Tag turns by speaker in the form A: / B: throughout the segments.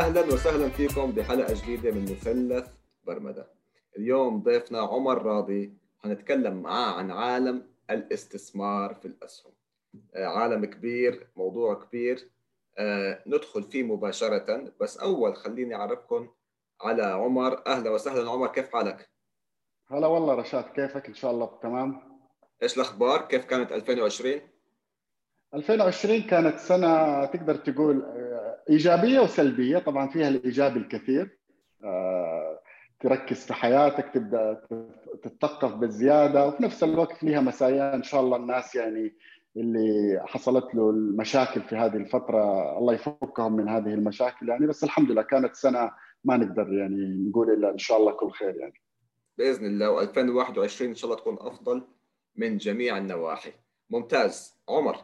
A: أهلا وسهلا فيكم بحلقة جديدة من مثلث برمدة. اليوم ضيفنا عمر راضي حنتكلم معاه عن عالم الاستثمار في الأسهم. آه، عالم كبير، موضوع كبير آه، ندخل فيه مباشرة بس أول خليني أعرفكم على عمر، أهلا وسهلا عمر كيف حالك؟
B: هلا والله رشاد كيفك إن شاء الله تمام
A: إيش الأخبار؟ كيف كانت 2020؟
B: 2020 كانت سنة تقدر تقول آه، إيجابية وسلبية. طبعا فيها الايجابي الكثير. آه، تركز في حياتك تبدأ تتثقف بزياده وفي نفس الوقت فيها مسايا. إن شاء الله الناس يعني اللي حصلت له المشاكل في هذه الفترة الله يفكهم من هذه المشاكل يعني. بس الحمد لله كانت سنة ما نقدر يعني نقول إلا إن شاء الله كل خير يعني.
A: بإذن الله و2021 إن شاء الله تكون أفضل من جميع النواحي. ممتاز. عمر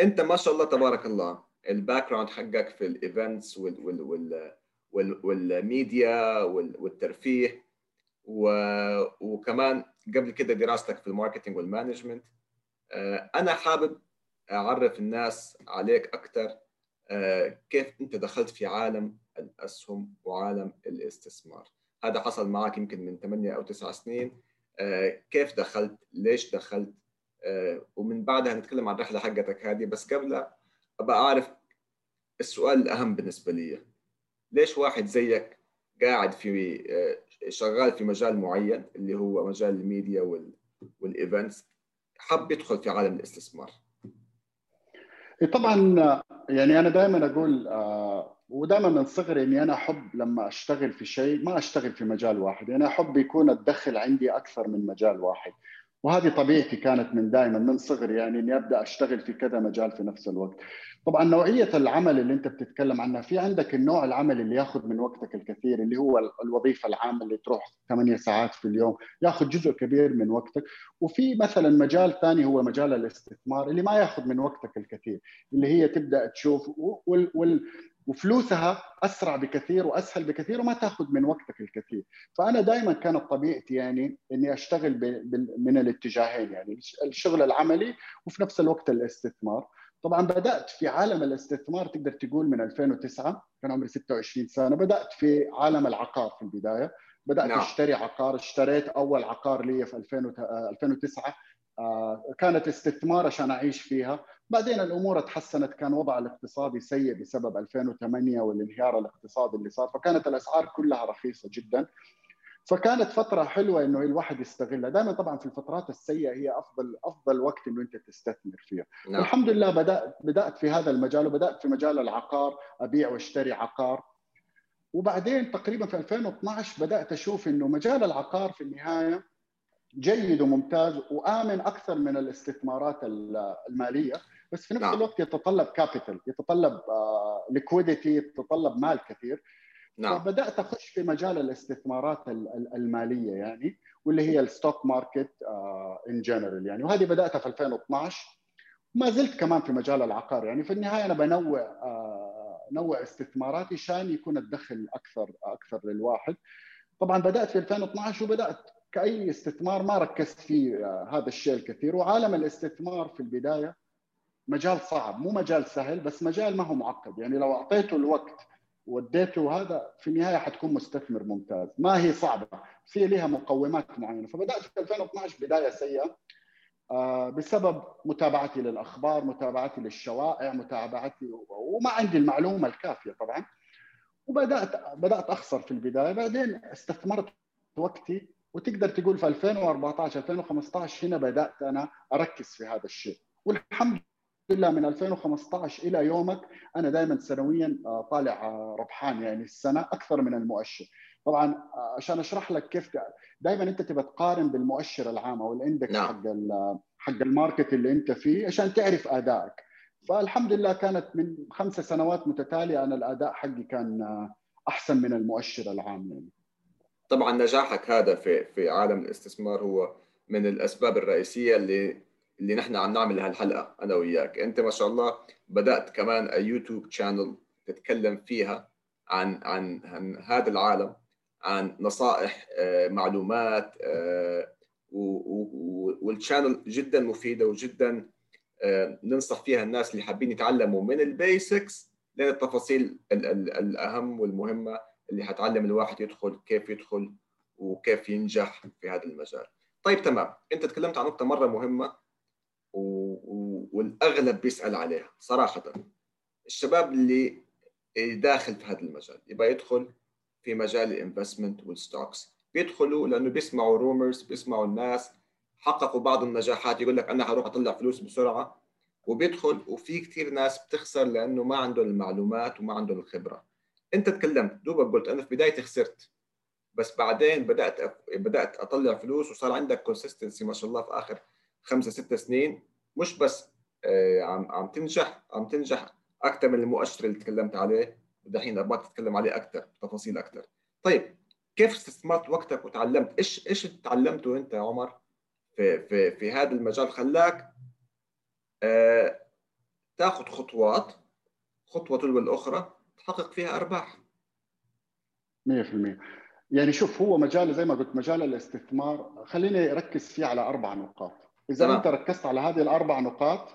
A: أنت ما شاء الله تبارك الله ال background حقك في ال events وال وال وال وال والميديا والترفيه. و... وكمان قبل كده دراستك في ال marketing وال management. آه، أنا حابب أعرف الناس عليك أكثر آه، كيف أنت دخلت في عالم الأسهم وعالم الاستثمار؟ هذا حصل معك يمكن من 8 أو 9 سنين. آه، كيف دخلت؟ ليش دخلت؟ ومن بعدها نتكلم عن الرحلة حقتك هذه. بس قبل أبى أعرف السؤال الأهم بالنسبة لي. ليش واحد زيك قاعد في آه، شغال في مجال معين اللي هو مجال الميديا وال events حب يدخل في عالم الاستثمار؟
B: إيه، طبعا يعني أنا دائما أقول ودائما من صغري إني أنا أحب لما أشتغل في شيء ما أشتغل في مجال واحد. يعني أحب يكون الدخل عندي أكثر من مجال واحد. وهذه طبيعتي كانت من دائما من صغري يعني إني أبدأ أشتغل في كذا مجال في نفس الوقت. طبعا نوعية العمل اللي أنت بتتكلم عنها في عندك النوع العمل اللي ياخذ من وقتك الكثير اللي هو الوظيفة العامة اللي تروح ثمانية ساعات في اليوم ياخذ جزء كبير من وقتك. وفي مثلا مجال ثاني هو مجال الاستثمار اللي ما ياخذ من وقتك الكثير اللي هي تبدأ تشوف وال, وال وفلوسها أسرع بكثير وأسهل بكثير وما تأخذ من وقتك الكثير. فأنا دائما كانت طبيعتي يعني إني أشتغل من الاتجاهين يعني الشغل العملي وفي نفس الوقت الاستثمار. طبعا بدأت في عالم الاستثمار تقدر تقول من 2009 كان عمري 26 سنة بدأت في عالم العقار في البداية. بدأت نعم. أشتري عقار اشتريت أول عقار لي في 2009 آه، كانت استثمار عشان أعيش فيها بعدين الأمور تحسنت كان وضع الاقتصادي سيء بسبب 2008 والانهيار الاقتصادي اللي صار فكانت الأسعار كلها رخيصة جدا فكانت فترة حلوة إنه الواحد يستغلها، دائما طبعا في الفترات السيئة هي أفضل أفضل وقت إنه أنت تستثمر فيها. نعم. الحمد لله بدات بدأت في هذا المجال وبدأت في مجال العقار أبيع وأشتري عقار. وبعدين تقريبا في 2012 بدأت أشوف إنه مجال العقار في النهاية جيد وممتاز وآمن أكثر من الاستثمارات المالية بس في نفس نعم. الوقت يتطلب capital يتطلب liquidity يتطلب مال كثير. نعم. فبدأت أخش في مجال الاستثمارات المالية يعني واللي هي ال stock market in general يعني. وهذه بدأتها في 2012 ما زلت كمان في مجال العقار يعني. في النهاية أنا بنوع آه، نوع استثماراتي عشان يكون الدخل أكثر أكثر للواحد. طبعا بدأت في 2012 وبدأت كأي استثمار ما ركزت فيه آه، هذا الشيء الكثير. وعالم الاستثمار في البداية مجال صعب مو مجال سهل بس مجال ما هو معقد. يعني لو أعطيته الوقت وديته هذا في النهاية حتكون مستثمر ممتاز. ما هي صعبة هي لها مقومات معينة. فبدأت في 2012 بداية سيئة آه، بسبب متابعتي للأخبار متابعتي للشوائع متابعتي وما عندي المعلومة الكافية طبعا. وبدأت بدأت أخسر في البداية. بعدين استثمرت وقتي وتقدر تقول في 2014 2015 هنا بدأت أنا أركز في هذا الشيء والحمد لله من 2015 إلى يومك أنا دائما سنويا آه، طالع آه، ربحان يعني السنة أكثر من المؤشر طبعا آه، عشان أشرح لك كيف دائما أنت تبى تقارن بالمؤشر العام أو ال index نعم. حق حق ال market اللي أنت فيه عشان تعرف أدائك فالحمد لله كانت من خمسة سنوات متتالية أنا الأداء حقي كان أحسن من المؤشر العام يعني.
A: طبعا نجاحك هذا في في عالم الاستثمار هو من الأسباب الرئيسية اللي اللي نحن عم نعمل هالحلقة أنا وياك. أنت ما شاء الله بدأت كمان يوتيوب شانل تتكلم فيها عن عن عن هذا العالم عن نصائح آه، معلومات آه، وال channel جدا مفيدة وجدا آه، ننصح فيها الناس اللي حابين يتعلموا من ال basics ال الأهم والمهمة اللي حتعلم الواحد يدخل كيف يدخل وكيف ينجح في هذا المجال. طيب تمام. انت تكلمت عن نقطة مرة مهمة و... و... والأغلب بيسأل عليها. صراحة الشباب اللي داخل في هذا المجال يبغى يدخل في مجال ال investment وال stocks بيدخلوا لأنه بيسمعوا rumors بيسمعوا الناس حققوا بعض النجاحات. يقول لك أنا هروح أطلع فلوس بسرعة. وبيدخل وفي كثير ناس بتخسر لأنه ما عندهم المعلومات وما عندهم الخبرة. انت تكلمت دوبك قلت أنا في بدايتي خسرت. بس بعدين بدأت. بدأت أطلع فلوس وصار عندك كونسستنسي ما شاء الله في آخر خمسة ست سنين. مش بس عم عم تنجح عم تنجح أكثر من المؤشر اللي تكلمت عليه. ودحين ابغاك تتكلم عليه أكثر تفاصيل أكثر طيب كيف استثمرت وقتك وتعلمت؟ إيش إيش تعلمته أنت يا عمر في في في هذا المجال؟ خلاك آه تاخذ خطوات خطوة تلو الاخرى تحقق فيها أرباح.
B: 100% يعني شوف هو مجال زي ما قلت مجال الاستثمار. خليني أركز فيه على أربع نقاط. إذا تمام. أنت ركزت على هذه الأربع نقاط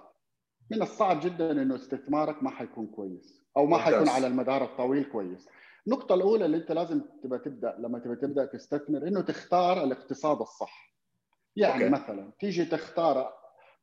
B: من الصعب جدا إنه استثمارك ما حيكون كويس أو ما حيكون على المدار الطويل كويس. النقطة الأولى اللي أنت لازم تبقى تبدأ لما تبقى تبدأ تستثمر إنه تختار الاقتصاد الصح. يعني okay. مثلا تيجي تختار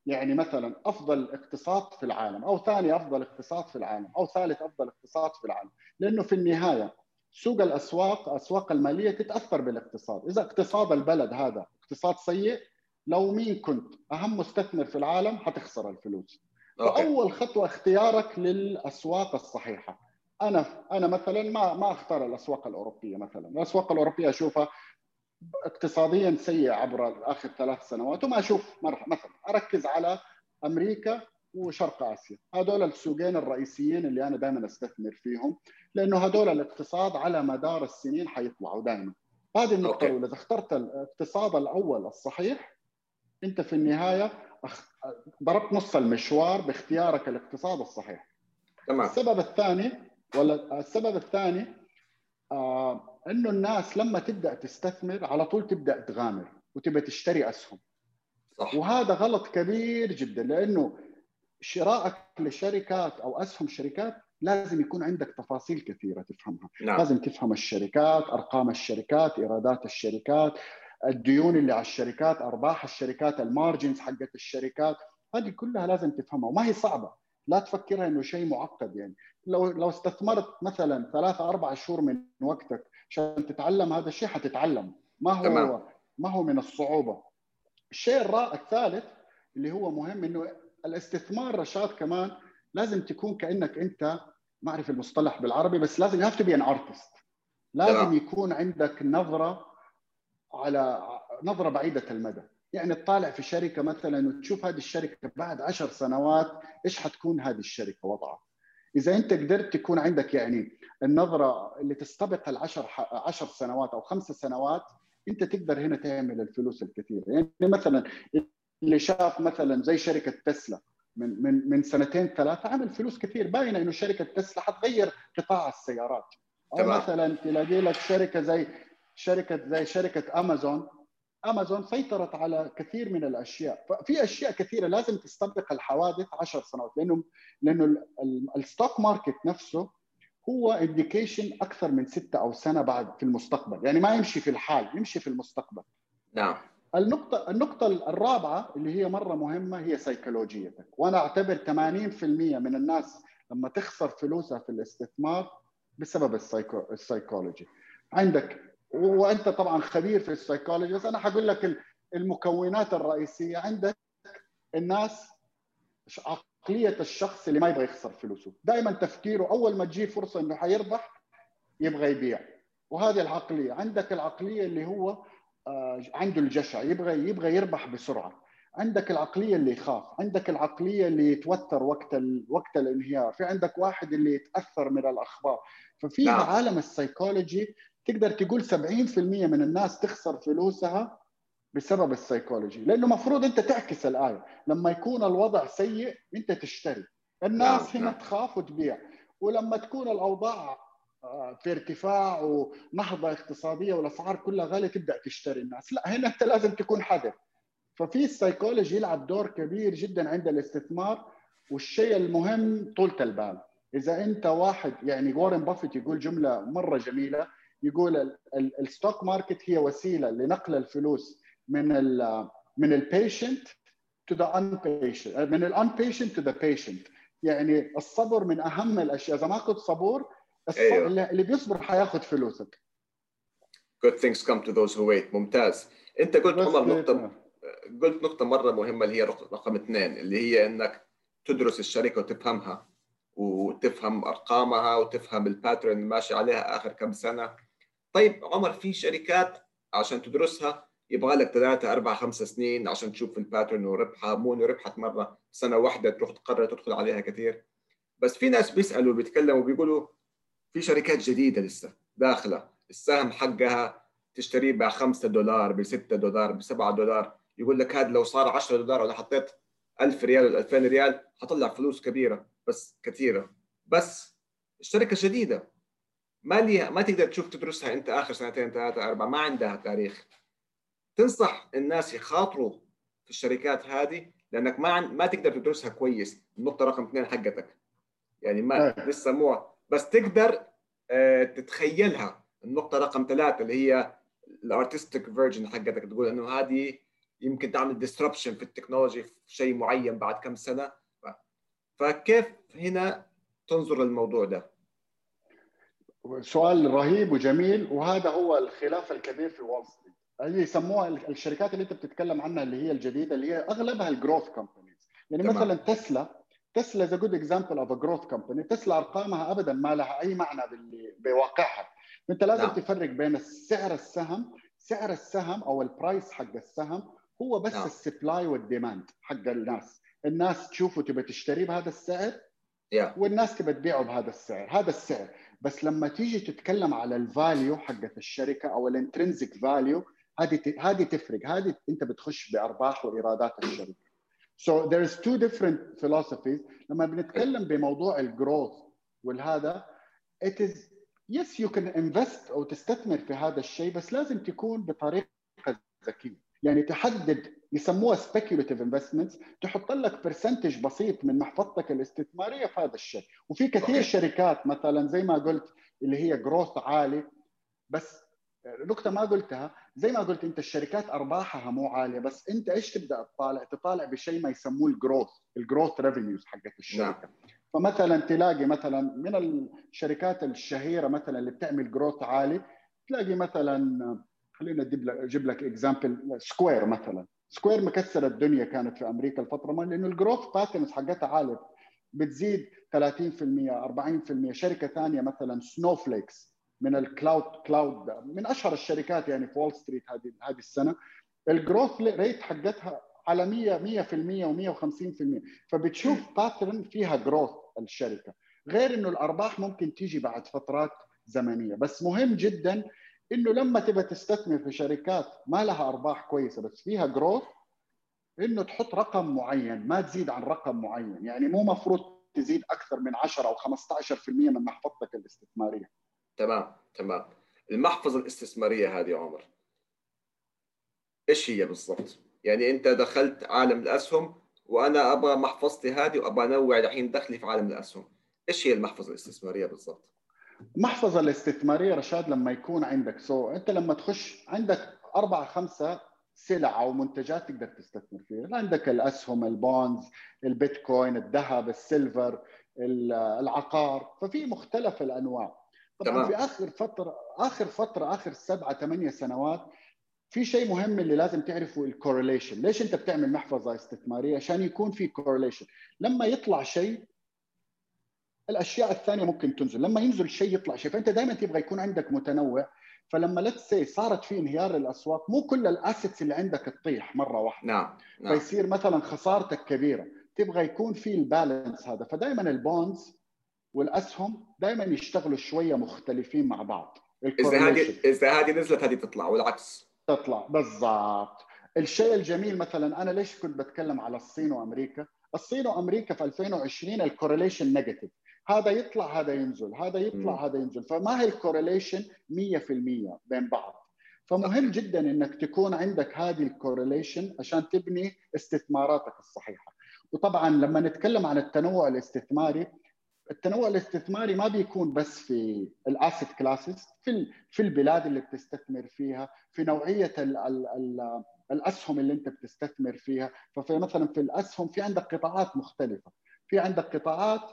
B: يعني مثلا أفضل اقتصاد في العالم أو ثاني أفضل اقتصاد في العالم أو ثالث أفضل اقتصاد في العالم. لأنه في النهاية سوق الأسواق أسواق المالية تتأثر بالاقتصاد. إذا اقتصاد البلد هذا اقتصاد سيء لو مين كنت أهم مستثمر في العالم حتخسر الفلوس. okay. فأول خطوة اختيارك للأسواق الصحيحة. أنا أنا مثلا ما ما أختار الأسواق الأوروبية مثلا. الأسواق الأوروبية أشوفها اقتصاديا سيء عبر آخر ثلاث سنوات وما أشوف مثلا أركز على أمريكا وشرق آسيا. هذول السوقين الرئيسيين اللي أنا دائما أستثمر فيهم لأنه هذول الاقتصاد على مدار السنين حيطلعوا دائما. هذه النقطة الأولى. إذا اخترت الاقتصاد الأول الصحيح أنت في النهاية ضربت نص المشوار باختيارك الاقتصاد الصحيح. تمام. السبب الثاني ولا السبب الثاني آه إنه الناس لما تبدأ تستثمر على طول تبدأ تغامر وتبدأ تشتري أسهم. صح. وهذا غلط كبير جدا لأنه شرائك لشركات أو أسهم شركات لازم يكون عندك تفاصيل كثيرة تفهمها. نعم. لازم تفهم الشركات أرقام الشركات إيرادات الشركات الديون اللي على الشركات أرباح الشركات ال margins حقت الشركات. هذه كلها لازم تفهمها وما هي صعبة. لا تفكرها إنه شيء معقد يعني. لو لو استثمرت مثلا ثلاثة أربع شهور من وقتك عشان تتعلم هذا الشيء حتتعلم. ما هو تمام. ما هو من الصعوبة؟ الشيء الرائع الثالث اللي هو مهم إنه الاستثمار رشاد كمان لازم تكون كأنك أنت ما أعرف المصطلح بالعربي بس لازم have to be an artist لازم تمام. يكون عندك نظرة على نظرة بعيدة المدى. يعني تطالع في شركة مثلا وتشوف هذه الشركة بعد عشر سنوات إيش حتكون هذه الشركة وضعها؟ إذا أنت قدرت تكون عندك يعني النظرة اللي تستبق العشر عشر سنوات أو خمس سنوات أنت تقدر هنا تعمل الفلوس الكثيره يعني مثلا اللي شاف مثلا زي شركة تسلا من من من سنتين ثلاثة عمل فلوس كثير باينه إنه شركة تسلا حتغير قطاع السيارات أو تمام. مثلا تلاقي لك شركة زي شركة زي شركة أمازون أمازون سيطرت على كثير من الأشياء. ففي أشياء كثيرة لازم تستبق الحوادث 10 سنوات لأنه لأنه ال stock market نفسه هو indication أكثر من ستة أو سنة بعد في المستقبل. يعني ما يمشي في الحال يمشي في المستقبل.
A: نعم.
B: النقطة النقطة الرابعة اللي هي مرة مهمة هي سيكولوجيتك، وأنا أعتبر 80% من الناس لما تخسر فلوسها في الاستثمار بسبب السيكو... السيكولوجي. عندك وأنت طبعا خبير في السيكولوجي بس أنا حقول لك المكونات الرئيسية. عندك الناس عقلية الشخص اللي ما يبغى يخسر فلوسه. دائما تفكيره أول ما تجيه فرصة إنه حيربح يبغى يبيع. وهذه العقلية. عندك العقلية اللي هو عنده الجشع يبغى يبغى يربح بسرعة. عندك العقلية اللي يخاف. عندك العقلية اللي يتوتر وقت ال... وقت الانهيار. في عندك واحد اللي يتأثر من الأخبار. ففي نعم. عالم السيكولوجي تقدر تقول 70% من الناس تخسر فلوسها بسبب السيكولوجي لأنه المفروض أنت تعكس الآية. لما يكون الوضع سيء أنت تشتري. الناس نعم. هنا تخاف وتبيع. ولما تكون الأوضاع في ارتفاع ونهضة اقتصادية والأسعار كلها غالية تبدأ تشتري الناس. لا هنا أنت لازم تكون حذر. ففي السيكولوجي يلعب دور كبير جدا عند الاستثمار والشيء المهم طولة البال. إذا أنت واحد يعني وارن بافيت يقول جملة مرة جميلة يقول ال stock market هي وسيلة لنقل الفلوس من ال من ال patient to the impatient من ال impatient to the patient يعني الصبر من أهم الأشياء. إذا ما كنت صبور أيوه. اللي بيصبر حياخذ فلوسك.
A: Good things come to those who wait. ممتاز. أنت قلت عمر نقطة قلت نقطة مرة مهمة اللي هي رقم اثنين اللي هي إنك تدرس الشركة وتفهمها وتفهم أرقامها وتفهم ال pattern اللي ماشي عليها آخر كم سنة. طيب عمر في شركات عشان تدرسها يبغى لك ثلاثة أربع خمسة سنين عشان تشوف ال pattern وربحها مو إنه ربحت مرة سنة واحدة تروح تقرر تدخل عليها كثير. بس في ناس بيسألوا بيتكلموا بيقولوا في شركات جديدة لسه داخلة السهم حقها تشتريه ب 5 دولار ب 6 دولار ب 7 دولار. يقول لك هذا لو صار 10 دولار وأنا حطيت 1000 ريال ولا 2000 ريال حطلع فلوس كبيرة بس كثيرة. بس الشركة جديدة. ما ليها ما تقدر تشوف تدرسها أنت آخر سنتين ثلاثة أربعة ما عندها تاريخ. تنصح الناس يخاطروا في الشركات هذه لأنك ما عن... ما تقدر تدرسها كويس النقطة رقم اثنين حقتك. يعني ما لسه مو بس تقدر آه، تتخيلها. النقطة رقم ثلاثة اللي هي ال artistic version حقتك تقول إنه هذه يمكن تعمل disruption في التكنولوجي في شيء معين بعد كم سنة. فكيف هنا تنظر للموضوع ده؟
B: سؤال رهيب وجميل وهذا هو الخلاف الكبير في وول ستريت اللي يسموها الشركات اللي انت بتتكلم عنها اللي هي الجديدة اللي هي أغلبها ال growth companies يعني تمام. مثلا تسلا تسلا is good example of a growth company تسلا أرقامها ابدا ما لها أي معنى بواقعها أنت لازم نعم. تفرق بين سعر السهم سعر السهم أو ال price حق السهم هو بس نعم. ال supply وال demand حق الناس الناس تشوفه تبى تشتري بهذا السعر yeah. والناس تبى تبيعه بهذا السعر هذا السعر بس لما تيجي تتكلم على ال value حقت الشركة أو ال intrinsic value هذه هذه تفرق. هذه أنت بتخش بأرباح وإيرادات الشركة. So there's two different philosophies. لما بنتكلم بموضوع ال growth والهذا it is yes you can invest أو تستثمر في هذا الشيء بس لازم تكون بطريقة ذكية. يعني تحدد يسموها speculative investments تحط لك percentage بسيط من محفظتك الاستثمارية في هذا الشيء. وفي كثير شركات مثلا زي ما قلت اللي هي growth عالي بس نقطة ما قلتها زي ما قلت أنت الشركات أرباحها مو عالية بس أنت إيش تبدأ تطالع؟ تطالع بشيء ما يسموه ال growth ال growth revenues حقت الشركة. نعم. فمثلا تلاقي مثلا من الشركات الشهيرة مثلا اللي بتعمل growth عالي تلاقي مثلا خلينا أجيب لك example سكوير مثلا. سكوير مكسر الدنيا كانت في أمريكا الفترة ما لأنه ال growth patterns حقتها عالية. بتزيد 30% 40% شركة ثانية مثلا سنوفليك من ال cloud cloud من أشهر الشركات يعني في وول ستريت هذه هذه السنة. ال growth rate حقتها على 100 100% و150% فبتشوف pattern فيها growth الشركة. غير إنه الأرباح ممكن تيجي بعد فترات زمنية. بس مهم جدا إنه لما تبى تستثمر في شركات ما لها أرباح كويسة بس فيها growth إنه تحط رقم معين ما تزيد عن رقم معين يعني مو مفروض تزيد أكثر من 10 أو 15% من محفظتك الاستثمارية
A: تمام تمام المحفظة الاستثمارية هذه عمر إيش هي بالضبط؟ يعني أنت دخلت عالم الأسهم وأنا أبغى محفظتي هذه وأبغى أنوع الحين دخلي في عالم الأسهم إيش هي المحفظة الاستثمارية بالضبط؟
B: المحفظه الاستثمارية رشاد لما يكون عندك so أنت لما تخش عندك أربعة خمسة سلع أو منتجات تقدر تستثمر فيها. عندك الأسهم ال bonds البيتكوين الذهب ال silver العقار ففي مختلف الأنواع. طبعا تمام. في آخر فترة آخر فترة آخر سبعة ثمانية سنوات في شيء مهم اللي لازم تعرفه ال correlation ليش أنت بتعمل محفظة استثمارية؟ عشان يكون في correlation لما يطلع شيء الأشياء الثانية ممكن تنزل. لما ينزل شيء يطلع شيء. فأنت دائما تبغى يكون عندك متنوع. فلما let's say صارت في انهيار الأسواق مو كل ال assets اللي عندك تطيح مرة واحدة.
A: نعم, نعم.
B: فيصير مثلا خسارتك كبيرة. تبغى يكون في ال balance هذا. فدائما ال bonds والاسهم دائما يشتغلوا شوية مختلفين مع بعض.
A: إذا هذه إذا هذه نزلت هذه تطلع والعكس.
B: تطلع بالضبط. الشيء الجميل مثلا أنا ليش كنت بتكلم على الصين وأمريكا؟ الصين وأمريكا في 2020 ال correlation negative هذا يطلع هذا ينزل. هذا يطلع م. هذا ينزل. فما هي ال correlation 100% بين بعض. فمهم جدا إنك تكون عندك هذه ال correlation عشان تبني استثماراتك الصحيحة. وطبعا لما نتكلم عن التنوع الاستثماري التنوع الاستثماري ما بيكون بس في الاسيت كلاسز في في البلاد اللي بتستثمر فيها في نوعية ال ال ال الأسهم اللي أنت بتستثمر فيها. ففي مثلا في الأسهم في عندك قطاعات مختلفة. في عندك قطاعات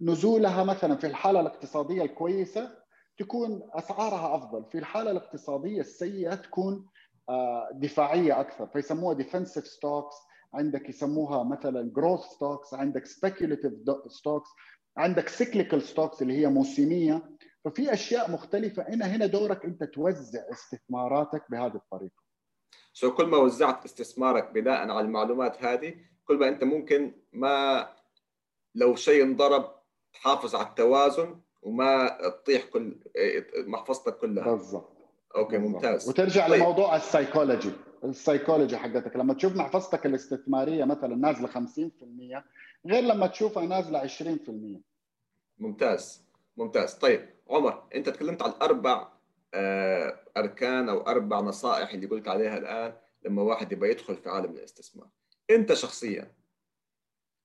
B: نزولها مثلا في الحالة الاقتصادية الكويسة تكون أسعارها أفضل. في الحالة الاقتصادية السيئة تكون دفاعية أكثر. فيسموها defensive stocks عندك يسموها مثلا growth stocks عندك speculative stocks عندك cyclical stocks اللي هي موسمية. ففي أشياء مختلفة. هنا هنا دورك أنت توزع استثماراتك بهذه
A: الطريقة. so, كل ما وزعت استثمارك بناء على المعلومات هذه كل ما أنت ممكن ما لو شيء انضرب تحافظ على التوازن وما تطيح كل محفظتك كلها.
B: بالضبط.
A: okay ممتاز.
B: وترجع طيب. لموضوع ال psychology ال psychology حقتك. لما تشوف محفظتك الاستثمارية مثلا نازلة 50% غير لما تشوفها نازلة 20%
A: ممتاز. ممتاز. طيب عمر أنت تكلمت عن أربع أركان أو أربع نصائح اللي قلت عليها الآن لما واحد يبغى يدخل في عالم الاستثمار. أنت شخصيا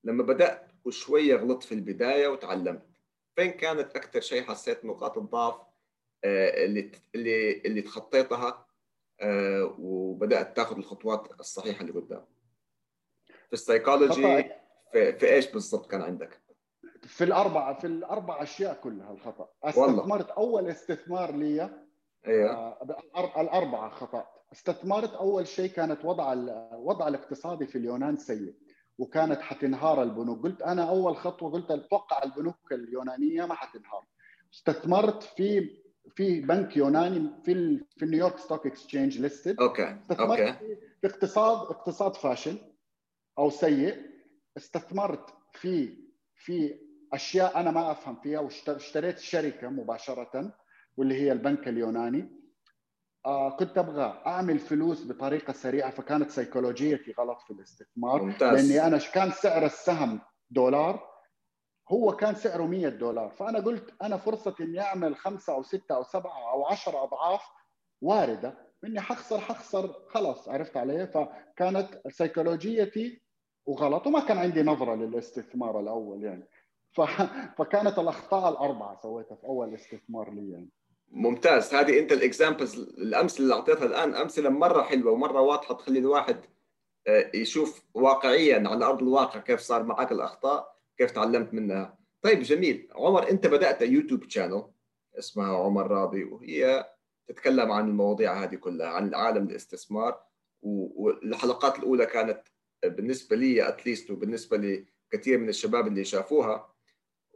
A: لما بدأت وشوية غلطت في البداية وتعلمت. فين كانت أكثر شيء حسيت نقاط الضعف اللي اللي اللي تخطيتها وبدأت تاخذ الخطوات الصحيحة اللي قدام؟ في السيكولوجي في, في إيش بالضبط كان عندك؟
B: في الأربع في الأربع أشياء كلها الخطأ. استثمرت أول استثمار لي
A: أيوه
B: آه الاربعه خطأ. استثمرت أول شيء كانت وضع الوضع الاقتصادي في اليونان سيء. وكانت حتنهار البنوك. قلت أنا أول خطوة قلت أتوقع البنوك اليونانية ما حتنهار. استثمرت في في بنك يوناني في في New York Stock Exchange
A: listed okay okay.
B: في اقتصاد اقتصاد فاشل أو سيء. استثمرت في في أشياء أنا ما أفهم فيها واشتريت شركة مباشرة واللي هي البنك اليوناني. آه كنت أبغى أعمل فلوس بطريقة سريعة فكانت سيكولوجيتي غلط في الاستثمار.
A: ممتاز.
B: لأني أنا كان سعر السهم دولار هو كان سعره 100 دولار. فأنا قلت أنا فرصه إني أعمل خمسة أو ستة أو سبعة أو عشرة أضعاف واردة. إني حخسر حخسر خلاص عرفت علي؟ فكانت سيكولوجيتي وغلط وما كان عندي نظرة للاستثمار الأول يعني. ف... فكانت الأخطاء الأربعة سويتها في أول استثمار لي يعني.
A: ممتاز. هذه انت ال examples الامثله اللي اعطيتها الان امثلة مرة حلوة ومرة واضحة تخلي الواحد يشوف واقعيا على أرض الواقع كيف صار معك الأخطاء كيف تعلمت منها. طيب جميل. عمر أنت بدأت YouTube channel اسمها عمر راضي وهي تتكلم عن المواضيع هذه كلها عن عالم الاستثمار والحلقات الأولى كانت بالنسبة لي at least وبالنسبة لكثير من الشباب اللي شافوها.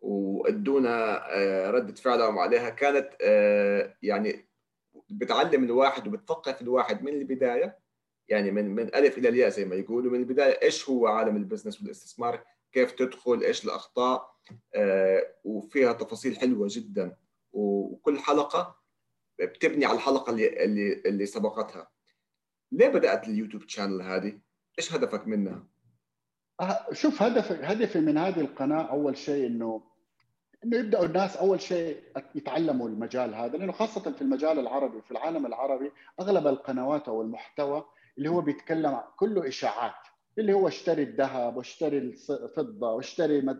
A: وأدونا ردة فعلهم عليها. كانت يعني بتعلم الواحد وبتفقه في الواحد من البداية يعني من من ألف إلى الياء زي ما يقولوا. من البداية إيش هو عالم ال business والاستثمار؟ كيف تدخل؟ إيش الأخطاء؟ وفيها تفاصيل حلوة جدا. وكل حلقة بتبني على الحلقة اللي اللي اللي سبقتها. ليه بدأت ال YouTube channel هذه؟ إيش هدفك منها؟
B: شوف هدف هدفي من هذه القناة أول شيء إنه إنه يبدأوا الناس أول شيء يتعلموا المجال هذا لأنه خاصة في المجال العربي في العالم العربي أغلب القنوات أو المحتوى اللي هو بيتكلم كله إشاعات اللي هو اشتري الذهب واشتري الفضه واشتري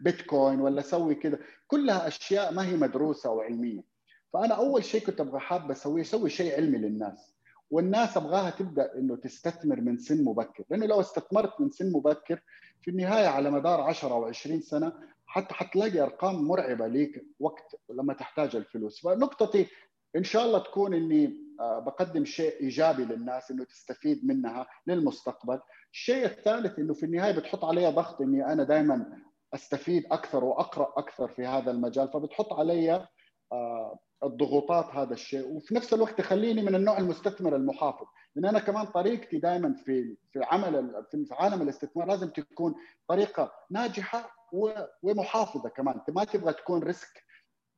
B: بيتكوين ولا سوي كذا كلها أشياء ما هي مدروسة وعلمية. فأنا أول شيء كنت أبغى حاب أسويه أسوي شيء علمي للناس. والناس أبغاها تبدأ إنه تستثمر من سن مبكر لأنه لو استثمرت من سن مبكر في النهاية على مدار 10 أو 20 سنة حتى حتلاقي أرقام مرعبة ليك وقت لما تحتاج الفلوس. فنقطتي إن شاء الله تكون إني بقدم شيء إيجابي للناس إنه تستفيد منها للمستقبل. الشيء الثالث إنه في النهاية بتحط علي ضغط إني أنا دائما أستفيد أكثر وأقرأ أكثر في هذا المجال فبتحط علي الضغوطات هذا الشيء. وفي نفس الوقت تخليني من النوع المستثمر المحافظ. لأن أنا كمان طريقتي دائما في في عمل في عالم الاستثمار لازم تكون طريقة ناجحة ومحافظة كمان. ما تبغى تكون risk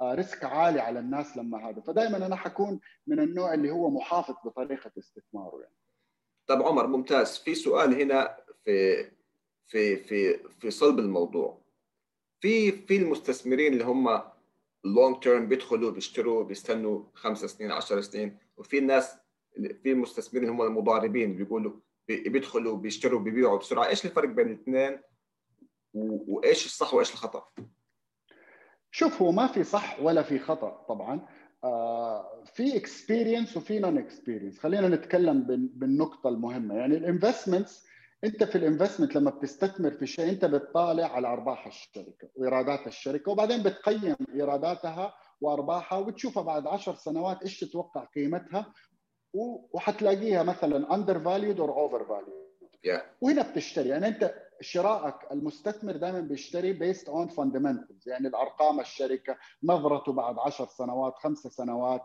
B: risk عالي على الناس لما هذا. فدائما أنا حكون من النوع اللي هو محافظ بطريقة استثماره يعني.
A: طب عمر ممتاز. في سؤال هنا في في في في صلب الموضوع. في في المستثمرين اللي هم long term بيدخلوا بيشتروا بيستنوا خمس سنين 10 سنين. وفي الناس في المستثمرين هم المضاربين بيقولوا بيدخلوا بيشتروا بيبيعوا بسرعة. إيش الفرق بين الاثنين؟ وإيش الصح وإيش الخطأ؟
B: شوف هو ما في صح ولا في خطأ طبعا. آه في experience وفي non experience خلينا نتكلم بالنقطة المهمة. يعني ال investments انت في ال investment لما بتستثمر في شيء انت بتطالع على أرباح الشركة وإيرادات الشركة وبعدين بتقيم إيراداتها وأرباحها وبتشوفها بعد 10 سنوات إيش تتوقع قيمتها وحتلاقيها مثلا undervalued or overvalued وهنا بتشتري. يعني أنت شرائك المستثمر دائما بيشتري based on fundamentals يعني الأرقام الشركة نظرته بعد 10 سنوات خمس سنوات.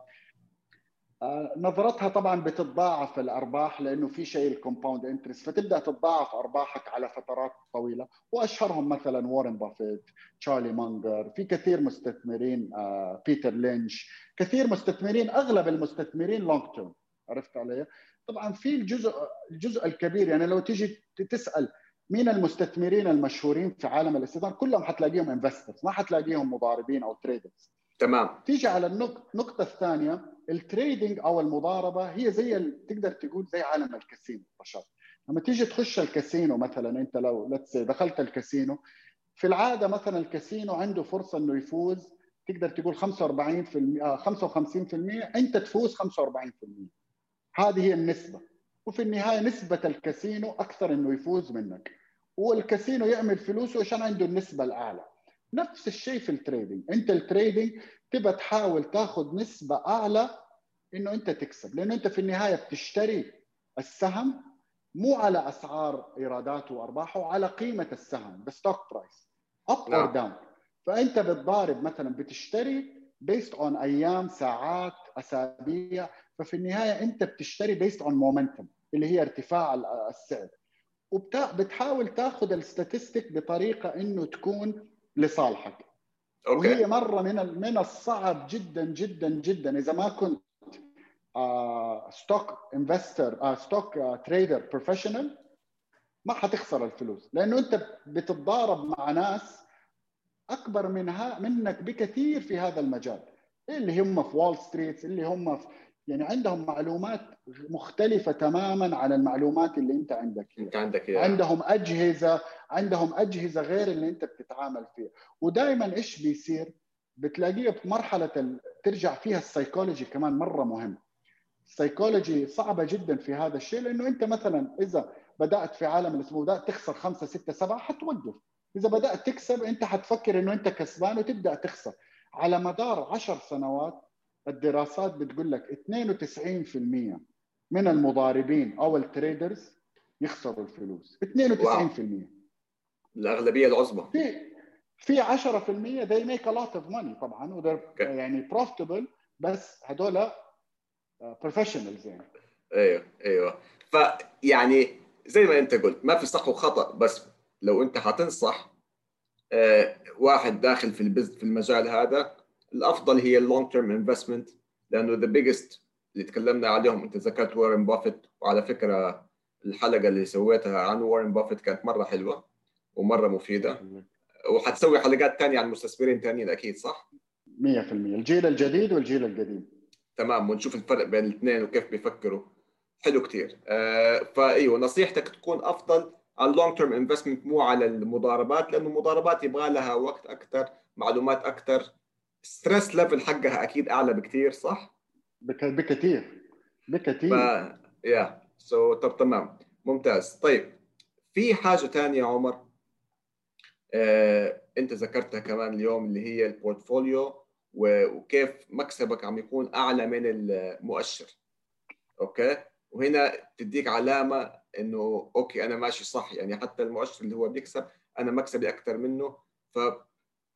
B: نظرتها طبعا بتتضاعف الأرباح لأنه في شيء ال compound interest فتبدأ تتضاعف أرباحك على فترات طويلة. وأشهرهم مثلا وارن بافيت تشارلي مانجر في كثير مستثمرين آه، بيتر لينش كثير مستثمرين أغلب المستثمرين long term عرفت علي؟ طبعا في الجزء الجزء الكبير يعني لو تيجي تسأل مين المستثمرين المشهورين في عالم الاستثمار كلهم حتلاقيهم investors ما حتلاقيهم مضاربين أو traders
A: تمام.
B: تيجي على النقطه الثانية ال trading أو المضاربة هي زي تقدر تقول زي عالم الكاسينو نشاط لما تيجي تخش الكاسينو مثلا أنت لو دخلت الكاسينو في العادة مثلا الكاسينو عنده فرصة إنه يفوز تقدر تقول 45% 55% أنت تفوز 45% هذه هي النسبة. وفي النهاية نسبة الكاسينو أكثر إنه يفوز منك. والكاسينو يعمل فلوسه عشان عنده النسبة الأعلى. نفس الشيء في ال trading انت ال trading تبى تحاول تاخذ نسبة أعلى إنه أنت تكسب. لأنه أنت في النهاية بتشتري السهم مو على أسعار إيراداته وأرباحه على قيمة السهم stock price up or down فأنت بتضارب مثلا بتشتري based on أيام ساعات أسابيع. ففي النهاية أنت بتشتري based on momentum اللي هي ارتفاع السعر. وبتحاول تاخذ ال statistic بطريقة إنه تكون لصالحك. okay. وهي مرة من من الصعب جدا جدا جدا. إذا ما كنت stock investor stock trader professional ما حتخسر الفلوس. لأنه أنت بتتضارب مع ناس أكبر منها منك بكثير في هذا المجال. اللي هم في وول ستريت اللي هم في يعني عندهم معلومات مختلفة تماما عن المعلومات اللي أنت عندك.
A: أنت عندك إيه؟
B: عندهم أجهزة عندهم أجهزة غير اللي أنت بتتعامل فيها. ودائما إيش بيصير؟ بتلاقيه في مرحلة ترجع فيها السيكولوجي كمان مرة مهم. السيكولوجي صعبة جدا في هذا الشيء لأنه أنت مثلا إذا بدأت في عالم الأسبوع بدأت تخسر خمسة ستة سبعة حتوقف. إذا بدأت تكسب أنت حتفكر إنه أنت كسبان وتبدأ تخسر. على مدار عشر سنوات الدراسات بتقول لك 92% من المضاربين أو ال traders يخسروا الفلوس. 92% wow.
A: الأغلبية العظمى.
B: في في 10% they make a lot of money طبعا okay. يعني profitable بس هذول professionals يعني.
A: أيوه أيوه. فيعني زي ما أنت قلت ما في صح وخطأ بس لو أنت حتنصح آه، واحد داخل في ال biz في المجال هذا الأفضل هي ال long term investment لأنه the biggest اللي تكلمنا عليهم أنت ذكرت وارن بافيت وعلى فكرة الحلقة اللي سويتها عن وارن بافيت كانت مرة حلوة ومرة مفيدة. وحتسوي حلقات ثانية عن مستثمرين ثانيين أكيد صح؟
B: 100% الجيل الجديد والجيل القديم.
A: تمام ونشوف الفرق بين الاثنين وكيف بيفكروا. حلو كثير آه فإيوه نصيحتك تكون أفضل على ال long term investment مو على المضاربات لأنه المضاربات يبغى لها وقت أكثر معلومات أكثر stress level حقها أكيد أعلى بكثير صح؟
B: بكثير بكثير ف...
A: يا so so, طب تمام. ممتاز. طيب في حاجة ثانية عمر؟ آه، أنت ذكرتها كمان اليوم اللي هي ال portfolio وكيف مكسبك عم يكون أعلى من المؤشر. okay؟ وهنا تديك علامة إنه okay أنا ماشي صح. يعني حتى المؤشر اللي هو بيكسب أنا مكسبي أكثر منه. ف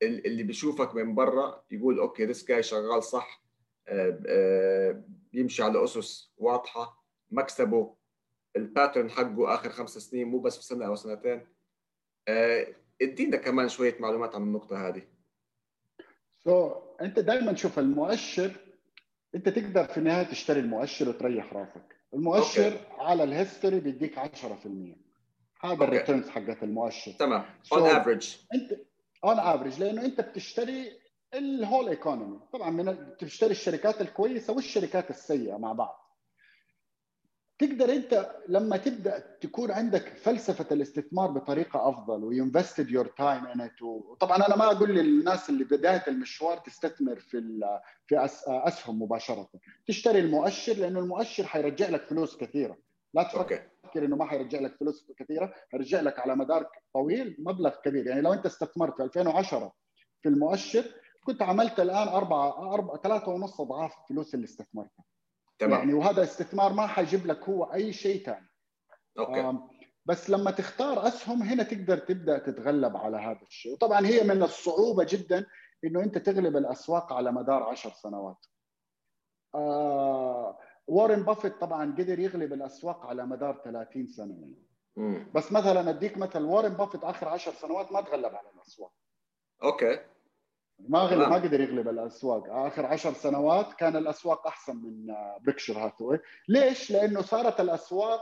A: اللي بيشوفك من برا يقول okay this جاي شغال صح آه، آه، بيمشي على أسس واضحة مكسبه ال pattern حقه آخر خمس سنين مو بس في سنة أو سنتين. آه، ادينا كمان شوية معلومات عن النقطة هذه.
B: so so, أنت دائما شوف المؤشر أنت تقدر في النهاية تشتري المؤشر وتريح راسك. المؤشر okay. على ال history بيديك 10% هذا ال returns حقت المؤشر.
A: تمام. on average
B: أنت on average لأنه أنت بتشتري ال whole economy طبعا من بتشتري الشركات الكويسة والشركات السيئة مع بعض. تقدر أنت لما تبدأ تكون عندك فلسفة الاستثمار بطريقة أفضل و invested your time in وطبعا أنا ما أقول للناس اللي بداية المشوار تستثمر في في أسهم مباشرة. تشتري المؤشر لأنه المؤشر حيرجع لك فلوس كثيرة. لا تفكر إنه ما حيرجع لك فلوس كثيرة حيرجع لك على مدار طويل مبلغ كبير. يعني لو أنت استثمرت في 2010 في المؤشر كنت عملت الآن أربعة أربعة ثلاثة ونص أضعاف الفلوس اللي استثمرتها. تمام. يعني وهذا استثمار ما حيجيب لك هو أي شيء ثاني أوكي. بس لما تختار أسهم هنا تقدر تبدأ تتغلب على هذا الشيء. وطبعا هي من الصعوبة جدا إنه أنت تغلب الأسواق على مدار عشر سنوات. آه وارن بافيت طبعا قدر يغلب الأسواق على مدار 30 سنة يعني. بس مثلا أديك مثل وارن بافيت آخر 10 سنوات ما تغلب على الأسواق.
A: okay.
B: ما غلب ما قدر يغلب الأسواق. آخر عشر سنوات كان الأسواق أحسن من بيركشير هاثاواي ليش؟ لأنه صارت الأسواق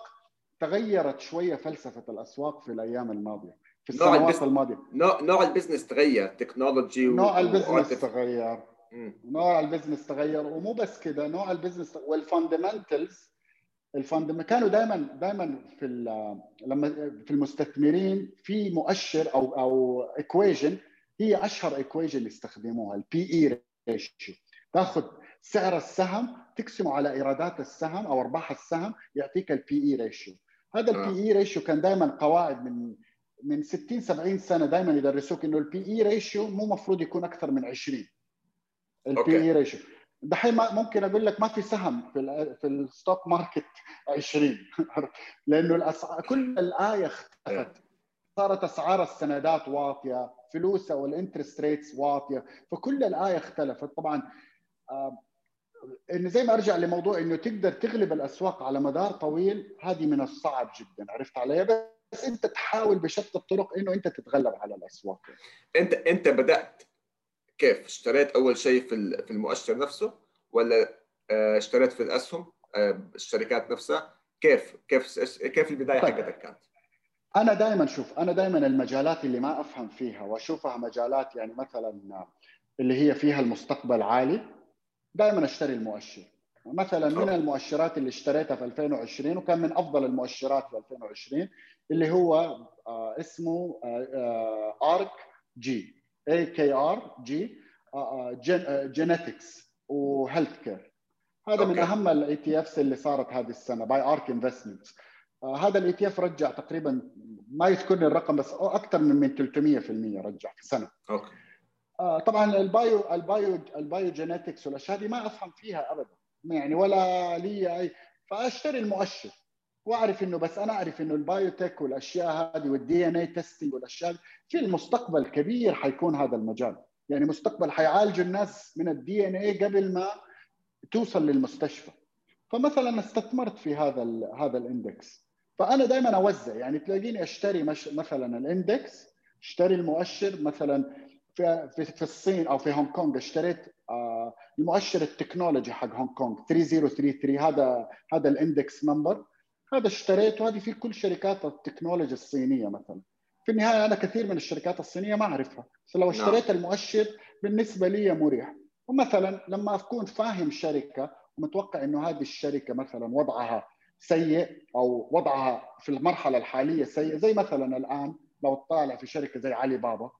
B: تغيرت شوية فلسفة الأسواق في الأيام الماضية في السنوات نوع. الماضية.
A: نوع, نوع ال business تغير technology
B: و... نوع ال business تغير. نوع ال business تغير ومو بس كذا نوع ال business وال fundamentals ال fundam كانوا دائما دائما في لما في المستثمرين في مؤشر أو أو equation هي أشهر equation يستخدموها ال P/E ratio تاخذ سعر السهم تقسمه على إيرادات السهم أو أرباح السهم يعطيك ال P/E ratio هذا ال P/E ratio كان دائما قواعد من من 60 70 سنة دائما يدرسوك إنه ال P/E ratio مو مفروض يكون أكثر من 20 ال P/E ratio دحين ممكن أقول لك ما في سهم في في ال stock market 20 لأنه الاسعار كل الآية اختلفت صارت أسعار السندات واطية فلوسها وال interest rates واطية. فكل الآية اختلفت. طبعا آه انه زي ما أرجع لموضوع إنه تقدر تغلب الأسواق على مدار طويل هذه من الصعب جدا. عرفت علي؟ بس أنت تحاول بشتى الطرق إنه أنت تتغلب على الأسواق.
A: انت أنت بدأت كيف؟ اشتريت أول شيء في في المؤشر نفسه ولا آه، اشتريت في الأسهم آه، الشركات نفسها؟ كيف؟ كيف كيف البداية طيب. حقتك كانت؟
B: أنا دائما شوف أنا دائما المجالات اللي ما أفهم فيها وأشوفها مجالات يعني مثلا اللي هي فيها المستقبل عالي دائما أشتري المؤشر. مثلا من المؤشرات اللي اشتريتها في 2020 وكان من أفضل المؤشرات في 2020 اللي هو آه، اسمه ARK G. A K R G genetics و healthcare هذا من أهم ال ETFs اللي صارت هذه السنة by ARK Investments آه، هذا ال ETF رجع تقريبا ما يذكرني الرقم بس أكثر من من 300% رجع في سنه
A: okay.
B: آه، طبعا ال bio ال bio ال bio genetics والأشياء هذه ما أفهم فيها ابدا. يعني ولا لي اي فأشتري المؤشر. واعرف إنه بس أنا أعرف إنه ال biotech والأشياء هذه وال DNA testing والاشياء في المستقبل كبير حيكون هذا المجال. يعني مستقبل حيعالجوا الناس من ال DNA قبل ما توصل للمستشفى. فمثلا استثمرت في هذا هذا ال index. فأنا دائما أوزع يعني تلاقيني أشتري مش مثلا ال index أشتري المؤشر مثلا في في, في الصين أو في هونغ كونغ اشتريت آه المؤشر التكنولوجي حق هونغ كونغ 3033 هذا هذا ال index number هذا اشتريته هذه في كل شركات التكنولوجي الصينية مثلا. في النهاية أنا كثير من الشركات الصينية ما أعرفها. بس لو اشتريت المؤشر بالنسبة لي مريح. ومثلا لما أكون فاهم شركة ومتوقع إنه هذه الشركة مثلا وضعها سيء أو وضعها في المرحلة الحالية سيء زي مثلا الآن لو تطالع في شركة زي علي بابا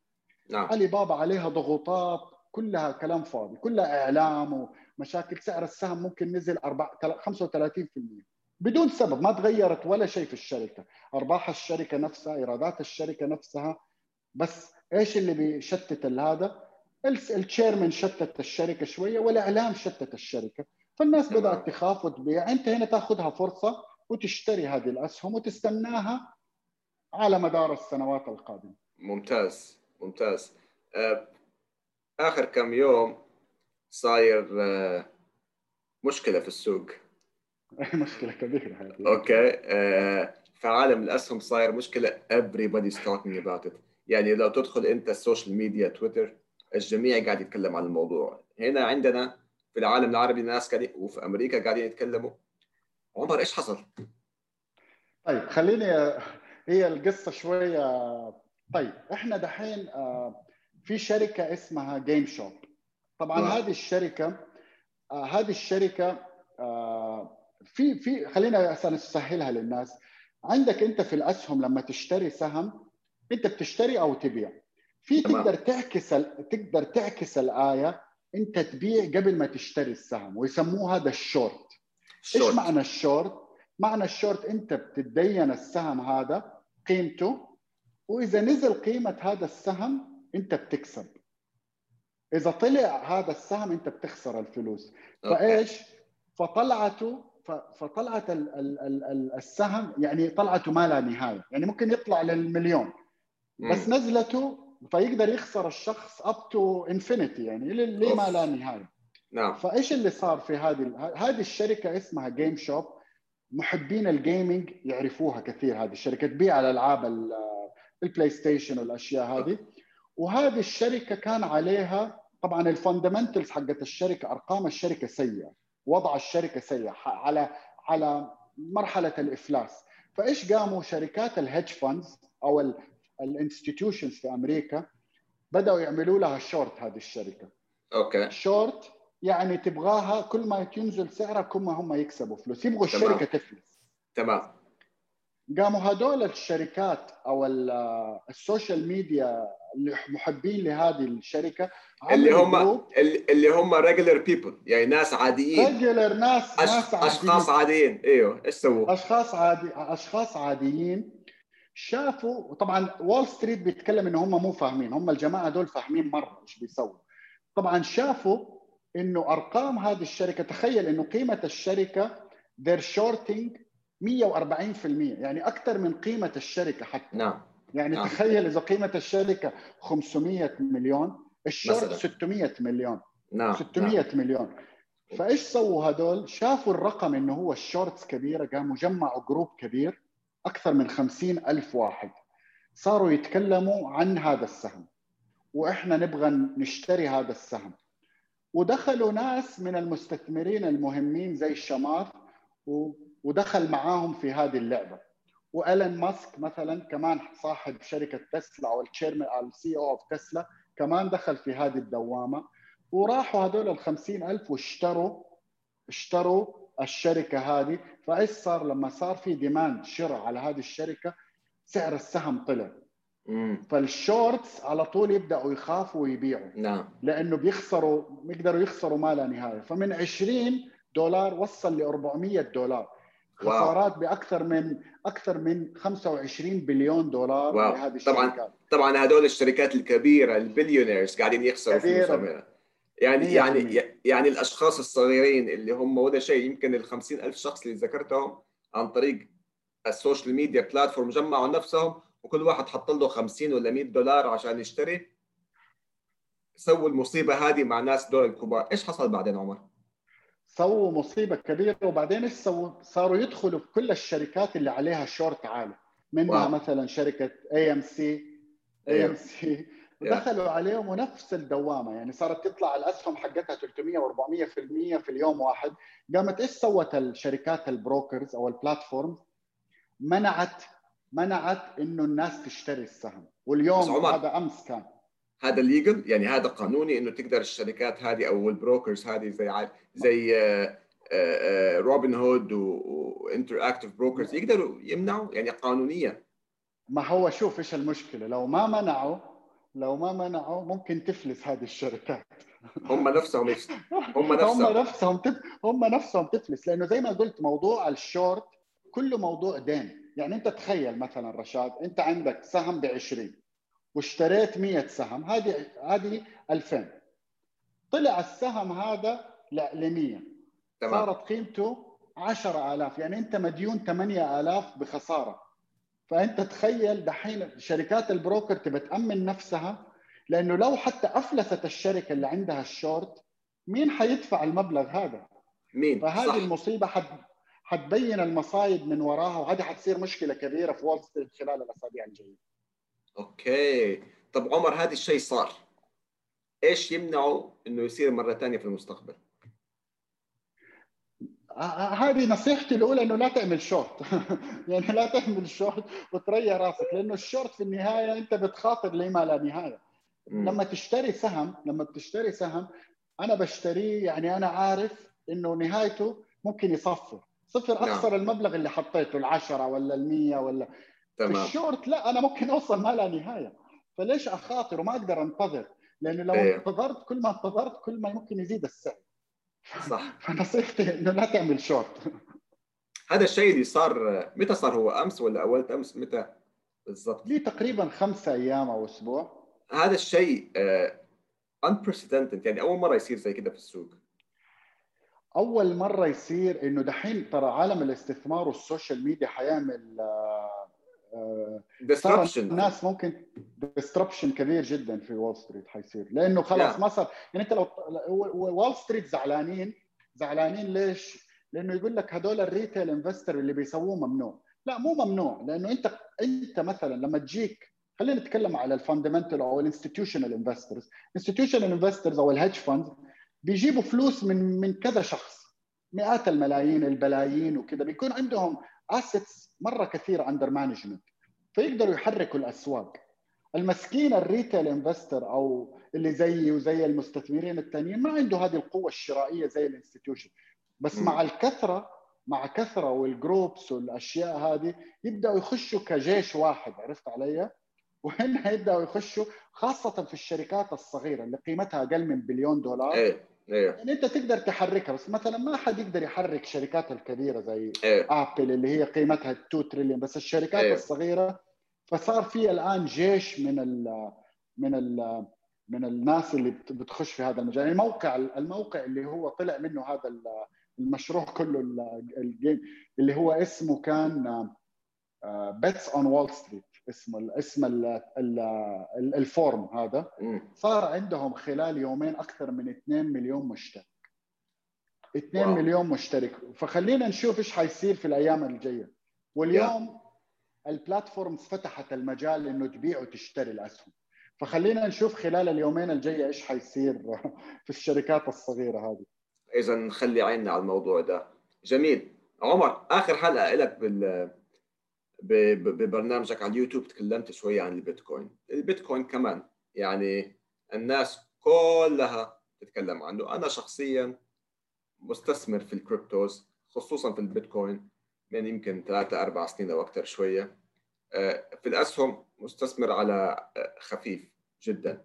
B: نعم. علي بابا عليها ضغوطات كلها كلام فاضي كلها إعلام ومشاكل سعر السهم ممكن نزل 35% بدون سبب ما تغيرت ولا شيء في الشركة. أرباح الشركة نفسها إيرادات الشركة نفسها. بس إيش اللي بيشتت هذا؟ التشيرمن شتت الشركة شوية والإعلام شتت الشركة. فالناس بدأت تخاف وتبيع. أنت هنا تأخذها فرصة وتشتري هذه الأسهم وتستناها على مدار السنوات القادمة.
A: ممتاز ممتاز. آه، آخر كم يوم صاير آه، مشكلة في السوق.
B: مشكلة كبيرة هذه.
A: أوكي آه، في عالم الاسهم صاير مشكلة. Everybody's talking about it. يعني لو تدخل أنت السوشيال ميديا تويتر الجميع قاعد يتكلم عن الموضوع. هنا عندنا في العالم العربي ناس قاعدين وفي أمريكا قاعدين يتكلموا. عمر إيش حصل؟
B: طيب خليني هي القصة شوية. طيب إحنا دحين آه، في شركة اسمها جيم شوب طبعا م. هذه الشركة آه، هذه الشركة في في خلينا نسهلها للناس. عندك أنت في الأسهم لما تشتري سهم أنت بتشتري أو تبيع. في تقدر تعكس تقدر تعكس الآية أنت تبيع قبل ما تشتري السهم ويسموه هذا الشورت إيش معنى الشورت معنى الشورت أنت بتتدين السهم هذا قيمته وإذا نزل قيمة هذا السهم أنت بتكسب. إذا طلع هذا السهم أنت بتخسر الفلوس. فإيش؟ فطلعته فطلعت السهم يعني طلعته ما لا نهاية. يعني ممكن يطلع للمليون. بس نزلته فيقدر يخسر الشخص up to infinity يعني ليه ما لا نهاية.
A: نعم.
B: فإيش اللي صار في هذه هذه الشركة اسمها جيم شوب محبين ال gaming يعرفوها كثير هذه الشركة تبيع الألعاب البلاي ستيشن والأشياء هذه. وهذه الشركة كان عليها طبعا ال fundamentals حقت الشركة أرقام الشركة سيئة. وضع الشركة سيء على على مرحلة الإفلاس. فإيش قاموا شركات ال hedge funds أو ال institutions في أمريكا بدأوا يعملوا لها شورت هذه الشركة.
A: أوكي.
B: شورت يعني تبغاها كل ما تنزل سعرها كل ما هم يكسبوا فلوس. يبغوا الشركة تفلس.
A: تمام.
B: قاموا هذول الشركات أو السوشيال ميديا اللي محبين لهذه الشركة
A: اللي هم اللي هم regular people يعني ناس عاديين.
B: regular ناس
A: أش... ناس عاديين. أشخاص عاديين. إيوه إيش سووا؟
B: أشخاص عادي أشخاص عاديين. شافوا طبعا وول ستريت بيتكلم ان هم مو فاهمين. هم الجماعة دول فاهمين مرة إيش بيسووا. طبعا شافوا إنه أرقام هذه الشركة تخيل إنه قيمة الشركة they're shorting 140% يعني أكثر من قيمة الشركة حتى
A: نعم
B: يعني
A: نعم.
B: تخيل إذا قيمة الشركة 500 مليون الشورت
A: مثلاً.
B: 600 مليون
A: نعم
B: 600
A: نعم.
B: مليون فإيش سووا هدول؟ شافوا الرقم إنه هو ال shorts كبيرة قاموا جمعوا group كبير أكثر من 50 ألف واحد صاروا يتكلموا عن هذا السهم وإحنا نبغى نشتري هذا السهم ودخلوا ناس من المستثمرين المهمين زي الشمار ودخل معاهم في هذه اللعبة. وإيلون ماسك مثلا كمان صاحب شركة تسلا أو ال chairman أو ال CEO of تسلا كمان دخل في هذه الدوامة. وراحوا هذول ال 50000 واشتروا اشتروا الشركة هذه. فإيش صار؟ لما صار في demand شراء على هذه الشركة سعر السهم طلع.
A: فال
B: shorts على طول يبدأوا يخافوا ويبيعوا.
A: نعم.
B: لأنه بيخسروا بيقدروا يخسروا ما لا نهايه فمن 20 دولار وصل ل 400 دولار. خسارات بأكثر من أكثر من 25 بليون دولار
A: wow.
B: لهذه
A: طبعاً
B: الشركات
A: طبعا هدول الشركات الكبيرة ال billionaires قاعدين يخسروا. فلوسهم. يعني يعني
B: بالمية.
A: يعني الأشخاص الصغيرين اللي هم ولا شيء يمكن ال 50000 شخص اللي ذكرتهم عن طريق السوشيال ميديا platform جمعوا نفسهم وكل واحد حط له 50 ولا 100 دولار عشان يشتري سووا المصيبة هذه مع ناس دول الكبار إيش حصل بعدين عمر
B: سووا مصيبة كبيرة وبعدين إيش سووا؟ صاروا يدخلوا في كل الشركات اللي عليها شورت عالي منها
A: wow.
B: مثلا شركة اي ام سي اي. ام سي ودخلوا عليهم ونفس الدوامة يعني صارت تطلع الأسهم حقتها 300 و400% في اليوم واحد قامت إيش سوت الشركات ال brokers أو ال platform منعت منعت إنه الناس تشتري السهم واليوم. هذا أمس كان
A: هذا legal يعني هذا قانوني إنه تقدر الشركات هذه أو ال brokers هذه زي زي روبن هود و Interactive Brokers يقدروا يمنعوا يعني قانونيا.
B: ما هو شوف إيش المشكلة لو ما منعوا لو ما منعوا ممكن تفلس هذه الشركات.
A: هم نفسهم هم
B: هم
A: نفسهم.
B: نفسهم تف... هم نفسهم تفلس لأنه زي ما قلت موضوع الشورت كله موضوع دين يعني أنت تخيل مثلا رشاد أنت عندك سهم ب 20 واشتريت 100 سهم. هذه هذه 2000 طلع السهم هذا ل 100
A: تمام.
B: صارت قيمته 10000 يعني أنت مديون 8000 بخسارة. فأنت تخيل دحين شركات ال broker تبى تأمن نفسها لأنه لو حتى أفلست الشركة اللي عندها الشورت مين حيدفع المبلغ هذا؟
A: مين؟
B: فهذه
A: صح.
B: المصيبة حت حتبين المصايب من وراها وهذه حتصير مشكلة كبيرة في وول ستريت خلال الأسابيع الجاية.
A: أوكي. طب عمر هذا الشيء صار. إيش يمنعه إنه يصير مرة ثانية في المستقبل؟
B: ه- ه- هذه نصيحتي الأولى إنه لا تعمل شورت يعني لا تعمل شورت وتريح راسك لأنه الشورت في النهاية أنت بتخاطر لما لا
A: نهاية.
B: لما تشتري سهم لما بتشتري سهم أنا بشتريه يعني أنا عارف إنه نهايته ممكن يصفر. صفر أخسر المبلغ اللي حطيته العشرة ولا المية ولا
A: تمام.
B: في الشورت لا أنا ممكن أوصل ما لا نهاية. فليش أخاطر؟ وما أقدر أنتظر لأنه لو
A: إيه.
B: انتظرت كل ما انتظرت كل ما ممكن يزيد السعر.
A: صح.
B: فنصيحتي إنه لا تعمل شورت.
A: هذا الشيء اللي صار متى صار هو؟ أمس ولا أول أمس؟ متى بالضبط؟
B: لي تقريبا خمسة أيام أو أسبوع.
A: هذا الشيء آه، unprecedented. يعني أول مرة يصير زي كده في السوق.
B: أول مرة يصير إنه دحين ترى عالم الاستثمار والسوشيال ميديا حيعمل آه، آه، الناس ممكن disruption كبير جدا في Wall Street حيصير. لأنه خلاص
A: Yeah.
B: ما صار. يعني أنت لو Wall Street زعلانين. زعلانين ليش؟ لأنه يقول لك هدول ال retail investor اللي بيسووه ممنوع. لا مو ممنوع. لأنه أنت أنت مثلا لما تجيك خلينا نتكلم على ال fundamental أو ال institutional investors institutional investors أو ال hedge funds بيجيبوا فلوس من من كذا شخص. مئات الملايين البلايين وكذا. بيكون عندهم assets مرة كثيره under management فيقدروا يحركوا الأسواق المسكين ال retail investor أو اللي زيي وزي المستثمرين الثانيين ما عنده هذه القوة الشرائية زي ال institution بس
A: مم.
B: مع الكثرة مع كثرة وال groups والأشياء هذه يبدأوا يخشوا كجيش واحد عرفت علي؟ وهنا يبدأوا يخشوا خاصة في الشركات الصغيرة اللي قيمتها أقل من بليون دولار
A: إيه.
B: يعني أنت تقدر تحركها بس مثلا ما حد يقدر يحرك الشركات الكبيرة زي
A: إيه.
B: Apple اللي هي قيمتها 2 تريليون بس الشركات
A: أيوه.
B: الصغيرة فصار في الآن جيش من ال من ال من الناس اللي بت- بتخش في هذا المجال. يعني الموقع الموقع اللي هو طلع منه هذا ال- المشروع كله ال- ال game اللي هو اسمه كان bets on Wall Street ال- اسم ال- ال- ال forum
A: هذا.
B: صار عندهم خلال يومين أكثر من 2 مليون مشترك. 2
A: واو.
B: مليون مشترك. فخلينا نشوف إيش حيصير في الأيام الجاية. واليوم البلاتفورمز فتحت المجال إنه تبيع وتشتري الأسهم. فخلينا نشوف خلال اليومين الجاية إيش حيصير في الشركات الصغيرة هذه.
A: اذا نخلي عيننا على الموضوع ده. جميل. عمر آخر حلقة لك بال ببرنامجك على اليوتيوب تكلمت شوية عن البيتكوين. البيتكوين كمان يعني الناس كلها تتكلم عنه. أنا شخصيا مستثمر في الكريبتوز خصوصا في البيتكوين من يمكن ثلاثة أربع سنين أو أكثر شوية. آه، في الأسهم مستثمر على آه، خفيف جدا.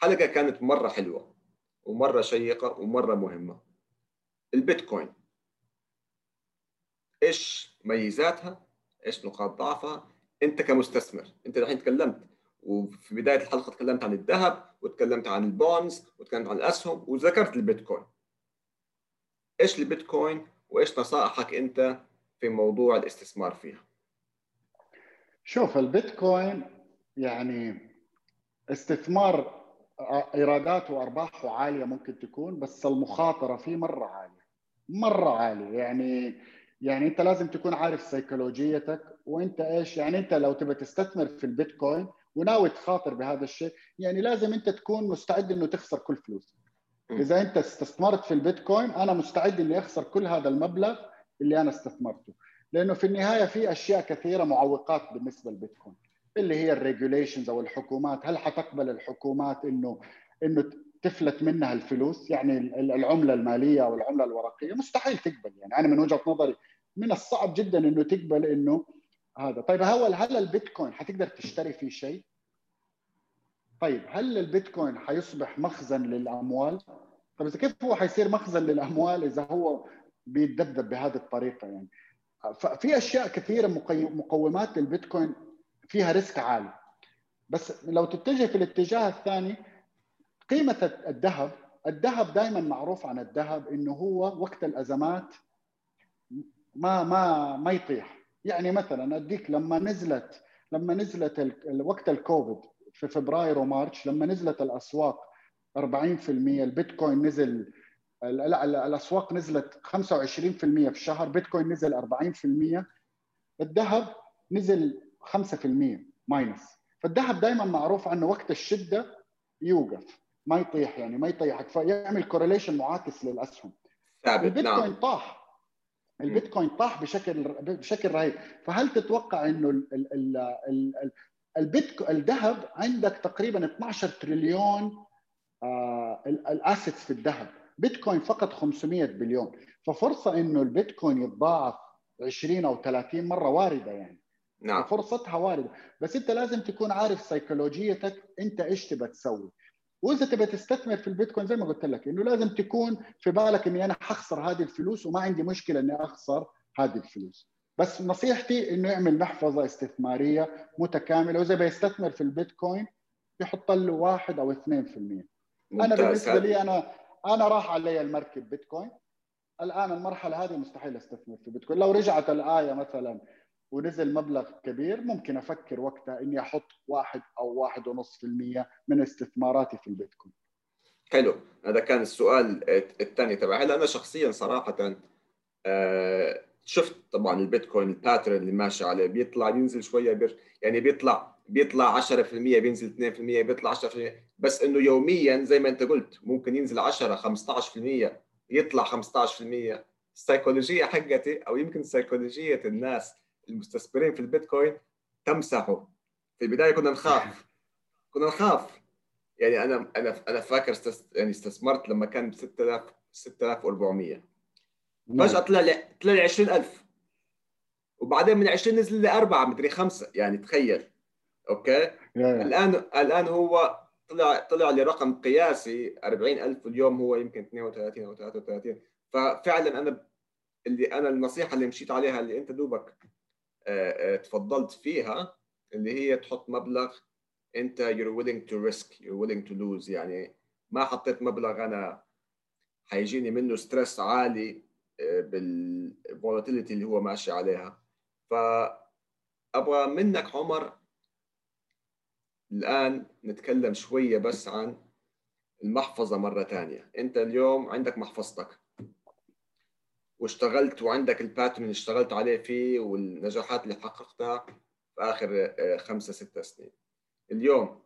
A: حلقة كانت مرة حلوة ومرة شيقة ومرة مهمة. البيتكوين. إيش ميزاتها؟ إيش نقاط ضعفها؟ أنت كمستثمر أنت الحين تكلمت وفي بداية الحلقة تكلمت عن الذهب وتكلمت عن ال bonds وتكلمت عن الأسهم وذكرت البيتكوين. إيش البيتكوين؟ وإيش نصائحك أنت في موضوع الاستثمار فيها؟
B: شوف البيتكوين يعني استثمار ايراداته وأرباحه عالية ممكن تكون بس المخاطرة فيه مرة عالية مرة عالية. يعني يعني انت لازم تكون عارف سيكولوجيتك وانت إيش يعني انت لو تبى تستثمر في البيتكوين وناوي تخاطر بهذا الشيء يعني لازم انت تكون مستعد انه تخسر كل فلوس.
A: م.
B: إذا انت استثمرت في البيتكوين أنا مستعد إني أخسر كل هذا المبلغ اللي أنا استثمرته. لأنه في النهاية في أشياء كثيرة معوقات بالنسبة للبيتكوين اللي هي الريجوليشنز أو الحكومات. هل حتقبل الحكومات إنه إنه تفلت منها الفلوس يعني ال- العملة المالية أو العملة الورقية مستحيل تقبل. يعني أنا من وجهة نظري من الصعب جدا إنه تقبل إنه هذا. طيب هو هل البيتكوين حتقدر تشتري فيه شيء؟ طيب هل البيتكوين حيصبح مخزن للأموال؟ طيب إذا كيف هو حيصير مخزن للأموال إذا هو بيتذبذب بهذه الطريقة؟ يعني ففي أشياء كثيرة مقومات البيتكوين فيها ريسك عالي. بس لو تتجه في الاتجاه الثاني قيمة الذهب الذهب دائما معروف عن الذهب إنه هو وقت الأزمات ما ما ما يطيح. يعني مثلا أديك لما نزلت لما نزلت وقت الكوفيد في فبراير و March لما نزلت الأسواق 40% البيتكوين نزل لا ال- الأسواق نزلت 25% في الشهر بيتكوين نزل 40% الذهب نزل 5% minus. فالذهب دائما معروف عنه وقت الشدة يوقف. ما يطيح يعني ما يطيحك فيعمل correlation معاكس للأسهم.
A: ثابت
B: البيتكوين
A: نعم.
B: طاح. البيتكوين طاح بشكل بشكل رهيب. فهل تتوقع إنه ال ال ال ال ال البيتكو الذهب عندك تقريبا 12 تريليون آه ال assets في الذهب. بيتكوين فقط 500 بليون. ففرصة إنه البيتكوين يتضاعف 20 أو 30 مرة واردة يعني.
A: نعم.
B: فرصتها واردة. بس أنت لازم تكون عارف سيكولوجيتك أنت إيش تبى تسوي. واذا تبى تستثمر في البيتكوين زي ما قلت لك إنه لازم تكون في بالك إني أنا حخسر هذه الفلوس وما عندي مشكلة إني أخسر هذه الفلوس. بس نصيحتي إنه يعمل محفظة استثمارية متكاملة وإذا بيستثمر في البيتكوين يحط له واحد أو 2% أنا بالنسبة لي أنا أنا راح علي المركب بيتكوين. الآن المرحلة هذه مستحيل أستثمر في بيتكوين. لو رجعت الآية مثلا ونزل مبلغ كبير ممكن أفكر وقتها إني أحط واحد أو واحد ونص في المية من استثماراتي في البيتكوين.
A: حلو. هذا كان السؤال الثاني تبعي. هلا أنا شخصيا صراحة آه، شفت طبعا البيتكوين ال pattern اللي ماشي عليه. بيطلع بينزل شوية بير يعني بيطلع بيطلع 10% بينزل 2% بيطلع 10% بس إنه يوميا زي ما أنت قلت ممكن ينزل 10 15% يطلع 15% السيكولوجية حقتي أو يمكن سيكولوجية الناس المستثمرين في البيتكوين تمسحه في البداية كنا نخاف. كنا نخاف. يعني أنا أنا أنا فاكر استس... يعني استثمرت لما كان ب 6000 6400 فجأة طلع لي طلع لي 20000 وبعدين من 20 نزل لي 4 مدري 5 يعني تخيل. أوكي؟ الآن الآن هو طلع طلع لي رقم قياسي 40000 اليوم هو يمكن 32 أو 33 ففعلا أنا اللي أنا النصيحة اللي مشيت عليها اللي أنت دوبك آه، آه، تفضلت فيها اللي هي تحط مبلغ انت you're willing to risk you're willing to lose. يعني ما حطيت مبلغ أنا حيجيني منه stress عالي آه، بال volatility اللي هو ماشي عليها. فابغى منك عمر الآن نتكلم شوية بس عن المحفظة مرة ثانية انت اليوم عندك محفظتك. واشتغلت وعندك الباترن اللي اشتغلت عليه فيه والنجاحات اللي حققتها في آخر آه، خمسة ستة سنين. اليوم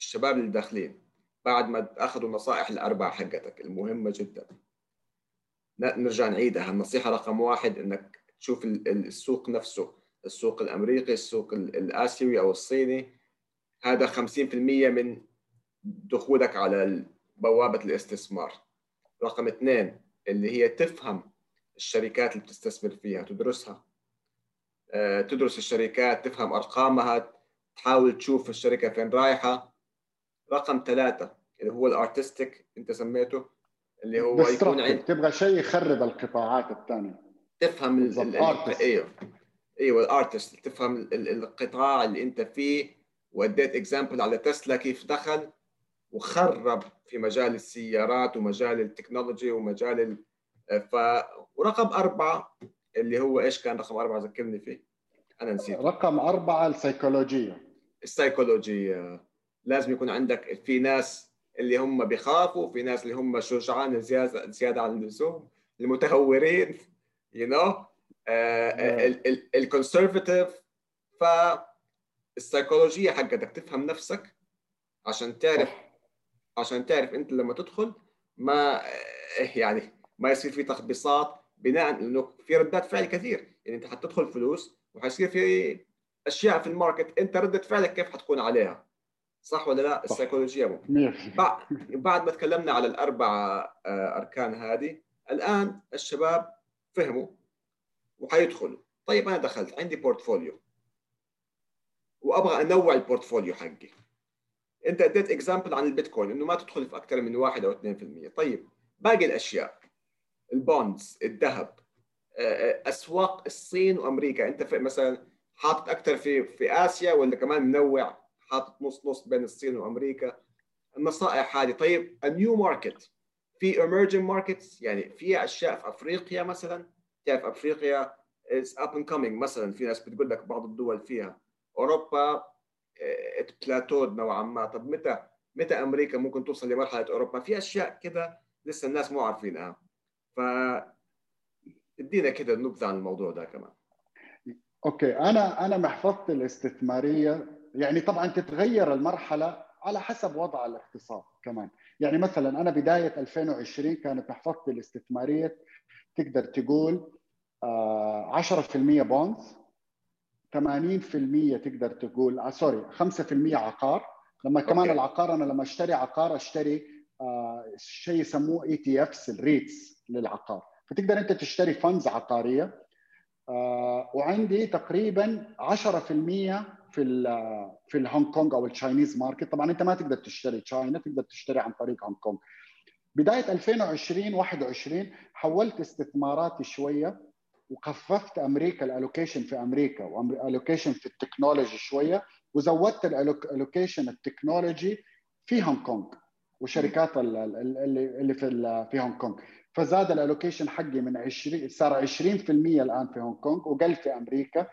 A: الشباب اللي داخلين بعد ما أخذوا النصائح الاربعه حقتك المهمة جدا. نرجع نعيدها النصيحة رقم واحد إنك تشوف السوق نفسه السوق الأمريكي السوق الآسيوي أو الصيني. هذا 50% من دخولك على بوابة الاستثمار. رقم اثنين اللي هي تفهم الشركات اللي بتستثمر فيها تدرسها. آه، تدرس الشركات تفهم أرقامها تحاول تشوف الشركة فين رايحة. رقم ثلاثة اللي هو الأرتستيك أنت سميته اللي هو
B: يكون عند تبغى شيء يخرب القطاعات الثانية.
A: تفهم الارتست أيوه. أيوه الأرتست. تفهم القطاع اللي أنت فيه. واديت example على تسلا كيف دخل. وخرب في مجال السيارات ومجال ال technology ومجال ف ورقم أربعة اللي هو إيش كان رقم أربعة؟ ذكرني فيه. أنا نسيت.
B: رقم أربعة السيكولوجية.
A: السيكولوجية. لازم يكون عندك في ناس اللي هم بيخافوا في ناس اللي هم شجعان زيادة زيادة عن اللزوم المتهورين you know ال conservative ف السيكولوجية حقتك تفهم نفسك عشان تعرف عشان تعرف أنت لما تدخل ما يعني ما يصير في تخبيصات بناء إنه في ردات فعل كثير. يعني أنت حتدخل فلوس وحيصير في أشياء في ال market أنت ردة فعلك كيف حتكون عليها؟ صح ولا لا؟ السيكولوجيا ممكن بعد ما تكلمنا على الأربع آه، أركان هذه الآن الشباب فهموا وحيدخلوا طيب أنا دخلت عندي portfolio. وأبغى أنوع ال portfolio حقي. أنت أديت example عن البيتكوين إنه ما تدخل في أكثر من 1 أو 2% طيب باقي الأشياء. ال bonds الذهب آه، آه، أسواق الصين وأمريكا. أنت في مثلا حاطط أكثر في في آسيا ولا كمان منوع حاطط نص نص بين الصين وأمريكا؟ النصائح هذه. طيب ال new market في emerging markets يعني في أشياء في أفريقيا مثلا؟ تعرف أفريقيا is up and coming مثلا. في ناس بتقول لك بعض الدول فيها. أوروبا آه، نوعا ما. طب متى متى أمريكا ممكن توصل لمرحلة أوروبا؟ في أشياء كذا لسه الناس مو عارفينها. ف ادينا كده نبذه عن الموضوع ده كمان.
B: okay أنا أنا محفظتي الاستثمارية. يعني طبعا تتغير المرحلة على حسب وضع الاقتصاد كمان. يعني مثلا أنا بداية 2020 كانت محفظتي الاستثمارية تقدر تقول 10% bonds 80% تقدر تقول آه sorry 5% عقار. لما كمان okay. العقار أنا لما أشتري عقار أشتري شيء يسموه ETFs ال REITs للعقار. فتقدر أنت تشتري funds عقارية وعندي تقريبا 10% في في الهونج كونج أو ال Chinese market طبعا أنت ما تقدر تشتري تشاينا تقدر تشتري عن طريق هونج كونج بداية 2020 21 حولت استثماراتي شوية وخففت أمريكا ال allocation في أمريكا وال allocation في ال technology شوية وزودت ال allocation ال technology في هونج كونج وشركات اللي في في هونج كونج فزاد ال allocation حقي من 20 صار 20% الآن في هونج كونج وقل في أمريكا.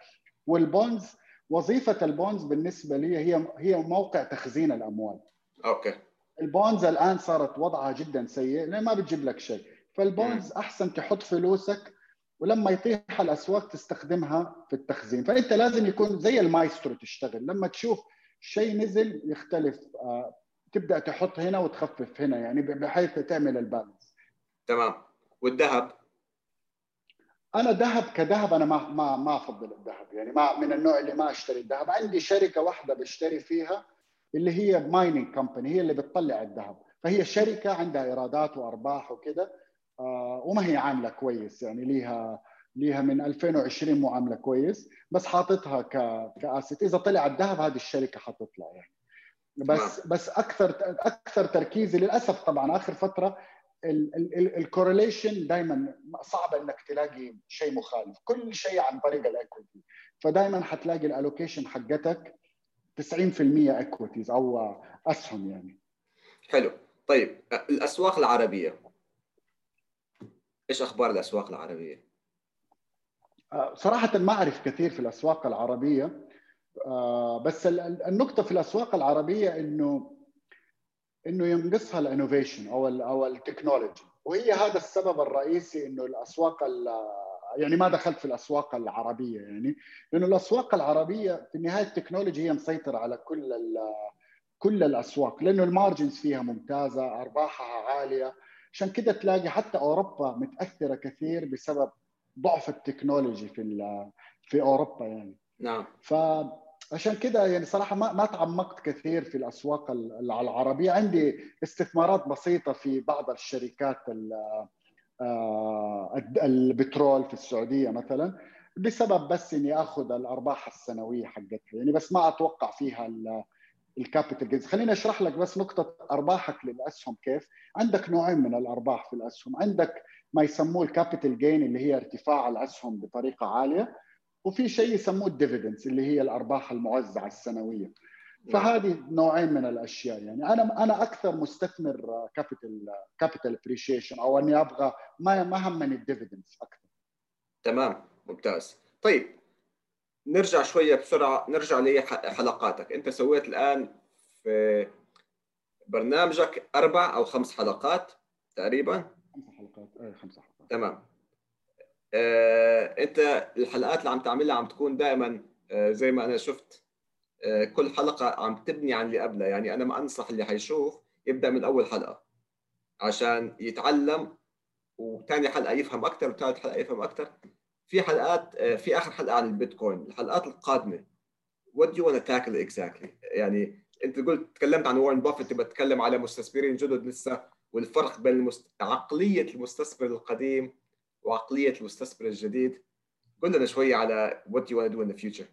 B: وال bonds وظيفة ال bonds بالنسبة لي هي هي موقع تخزين الأموال.
A: okay.
B: ال bonds الآن صارت وضعها جدا سيء لأن ما بتجيب لك شيء. فال bonds أحسن تحط فلوسك ولما يطيح الأسواق تستخدمها في التخزين. فأنت لازم يكون زي المايسترو تشتغل. لما تشوف شيء نزل يختلف آه، تبدأ تحط هنا وتخفف هنا يعني بحيث تعمل ال balance
A: تمام. والذهب؟
B: أنا ذهب كذهب أنا ما ما ما أفضل الذهب. يعني ما من النوع اللي ما أشتري الذهب. عندي شركة واحدة بشتري فيها اللي هي مايننج كمباني هي اللي بتطلع الذهب. فهي شركة عندها إيرادات وأرباح وكذا آه وما هي عاملة كويس. يعني ليها ليها من 2020 معامله كويس بس حاططها ك كأسيت. إذا طلع الذهب هذه الشركة حتطلع يعني. بس بس أكثر أكثر تركيزي للأسف طبعا آخر فترة ال correlation دائما صعب إنك تلاقي شيء مخالف. كل شيء عن طريق ال equity فدائما حتلاقي ال allocation حقتك 90% equities أو أسهم يعني.
A: حلو. طيب الأسواق العربية. إيش أخبار الأسواق العربية؟
B: صراحة ما أعرف كثير في الأسواق العربية. بس النقطة في الأسواق العربية إنه إنه ينقصها ال innovation أو ال أو ال technology. وهي هذا السبب الرئيسي إنه الأسواق يعني ما دخلت في الأسواق العربية يعني. لأنه الأسواق العربية في النهاية ال technology هي مسيطرة على كل كل الأسواق. لأنه ال margins فيها ممتازة أرباحها عالية. عشان كده تلاقي حتى أوروبا متأثرة كثير بسبب ضعف ال technology في في أوروبا يعني.
A: نعم.
B: ف عشان كده يعني صراحة ما ما تعمقت كثير في الأسواق العربية. عندي استثمارات بسيطة في بعض الشركات البترول في السعودية مثلا بسبب بس إني آخذ الأرباح السنوية حقتها. يعني بس ما أتوقع فيها ال capital gains خليني أشرح لك بس نقطة أرباحك للأسهم كيف. عندك نوعين من الأرباح في الأسهم. عندك ما يسموه ال capital gain اللي هي ارتفاع الأسهم بطريقة عالية. وفي شيء يسموه ال dividends اللي هي الأرباح الموزعه السنوية. فهذه نوعين من الأشياء يعني. أنا أنا أكثر مستثمر capital capital appreciation أو أني أبغى ما ما همني ال dividends أكثر.
A: تمام ممتاز. طيب نرجع شوية بسرعة نرجع لحلقاتك أنت سويت الآن في برنامجك أربع أو خمس حلقات تقريبا؟
B: خمس حلقات أي خمس حلقات.
A: تمام. انت الحلقات اللي عم تعملها عم تكون دائما آه، زي ما أنا شفت آه، كل حلقة عم تبني عن اللي قبلها. يعني أنا ما أنصح اللي حيشوف يبدأ من أول حلقة عشان يتعلم وثاني حلقة يفهم أكثر وثالث حلقة يفهم أكثر في حلقات في آخر حلقة عن البيتكوين الحلقات القادمة. What do you want to tackle exactly يعني أنت قلت تكلمت عن وارن بافيت تبغى تتكلم على مستثمرين جدد لسه والفرق بين المست... عقلية المستثمر القديم وعقلية المستثمر الجديد. قل لنا شوية على what you want to do in the future.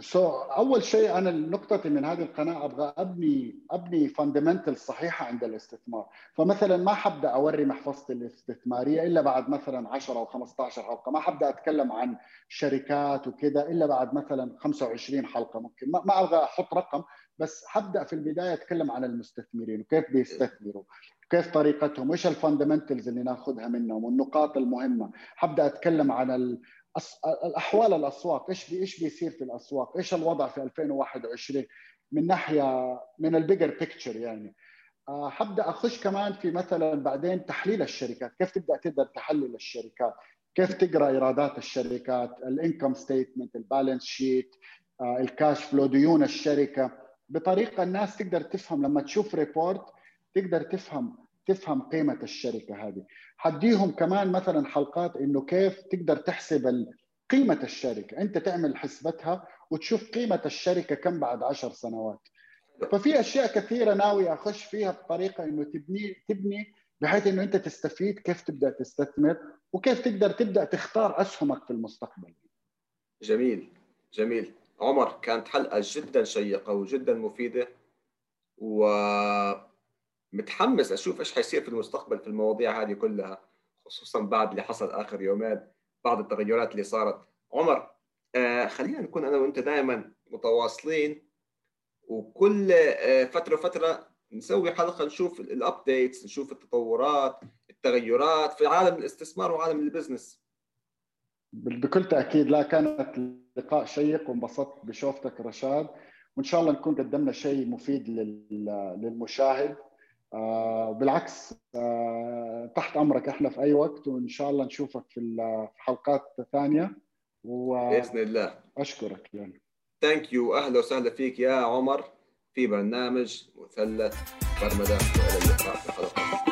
B: So, أول شيء أنا نقطتي من هذه القناة أبغى أبني أبني فاندمنتال صحيحة عند الاستثمار. فمثلا ما حبدأ أوري محفظتي الاستثمارية إلا بعد مثلا 10 أو 15 حلقة. ما حبدأ أتكلم عن شركات وكذا إلا بعد مثلا 25 حلقة. ممكن ما أبغى أحط رقم بس حبدأ في البداية أتكلم عن المستثمرين وكيف بيستثمروا. كيف طريقتهم؟ وإيش ال fundamentals اللي ناخذها منهم؟ والنقاط المهمة. حبدأ أتكلم عن الأحوال الأسواق. إيش إيش بيصير في الأسواق؟ إيش الوضع في 2021 من ناحية من ال bigger picture يعني. حبدأ أخش كمان في مثلا بعدين تحليل الشركات. كيف تبدأ تقدر تحلل الشركات؟ كيف تقرأ إيرادات الشركات؟ ال income statement ال balance sheet ال cash flow ديون الشركة. بطريقة الناس تقدر تفهم لما تشوف ريبورت تقدر تفهم تفهم قيمة الشركة هذه. حديهم كمان مثلا حلقات إنه كيف تقدر تحسب قيمة الشركة. أنت تعمل حسبتها وتشوف قيمة الشركة كم بعد عشر سنوات. ففي أشياء كثيرة ناوي أخش فيها بطريقة إنه تبني تبني بحيث إنه أنت تستفيد كيف تبدأ تستثمر وكيف تقدر تبدأ تختار أسهمك في المستقبل.
A: جميل جميل. عمر كانت حلقة جدا شيقة وجدا مفيدة ومتحمس أشوف إيش حيصير في المستقبل في المواضيع هذه كلها خصوصا بعد اللي حصل آخر يومين بعض التغيرات اللي صارت. عمر آه خلينا نكون أنا وأنت دائما متواصلين وكل آه فترة فتره نسوي حلقة نشوف الابديتس نشوف التطورات التغيرات في عالم الاستثمار وعالم ال business
B: بكل تأكيد لا كانت لقاء شيق وانبسطت بشوفتك رشاد وإن شاء الله نكون قدمنا شيء مفيد للمشاهد. بالعكس آه تحت أمرك إحنا في أي وقت وإن شاء الله نشوفك في حلقات ثانية.
A: و... بإذن الله.
B: أشكرك يعني.
A: thank you أهلا وسهلا فيك يا عمر في برنامج مثلث برمجة والى اللقاء في الحلقة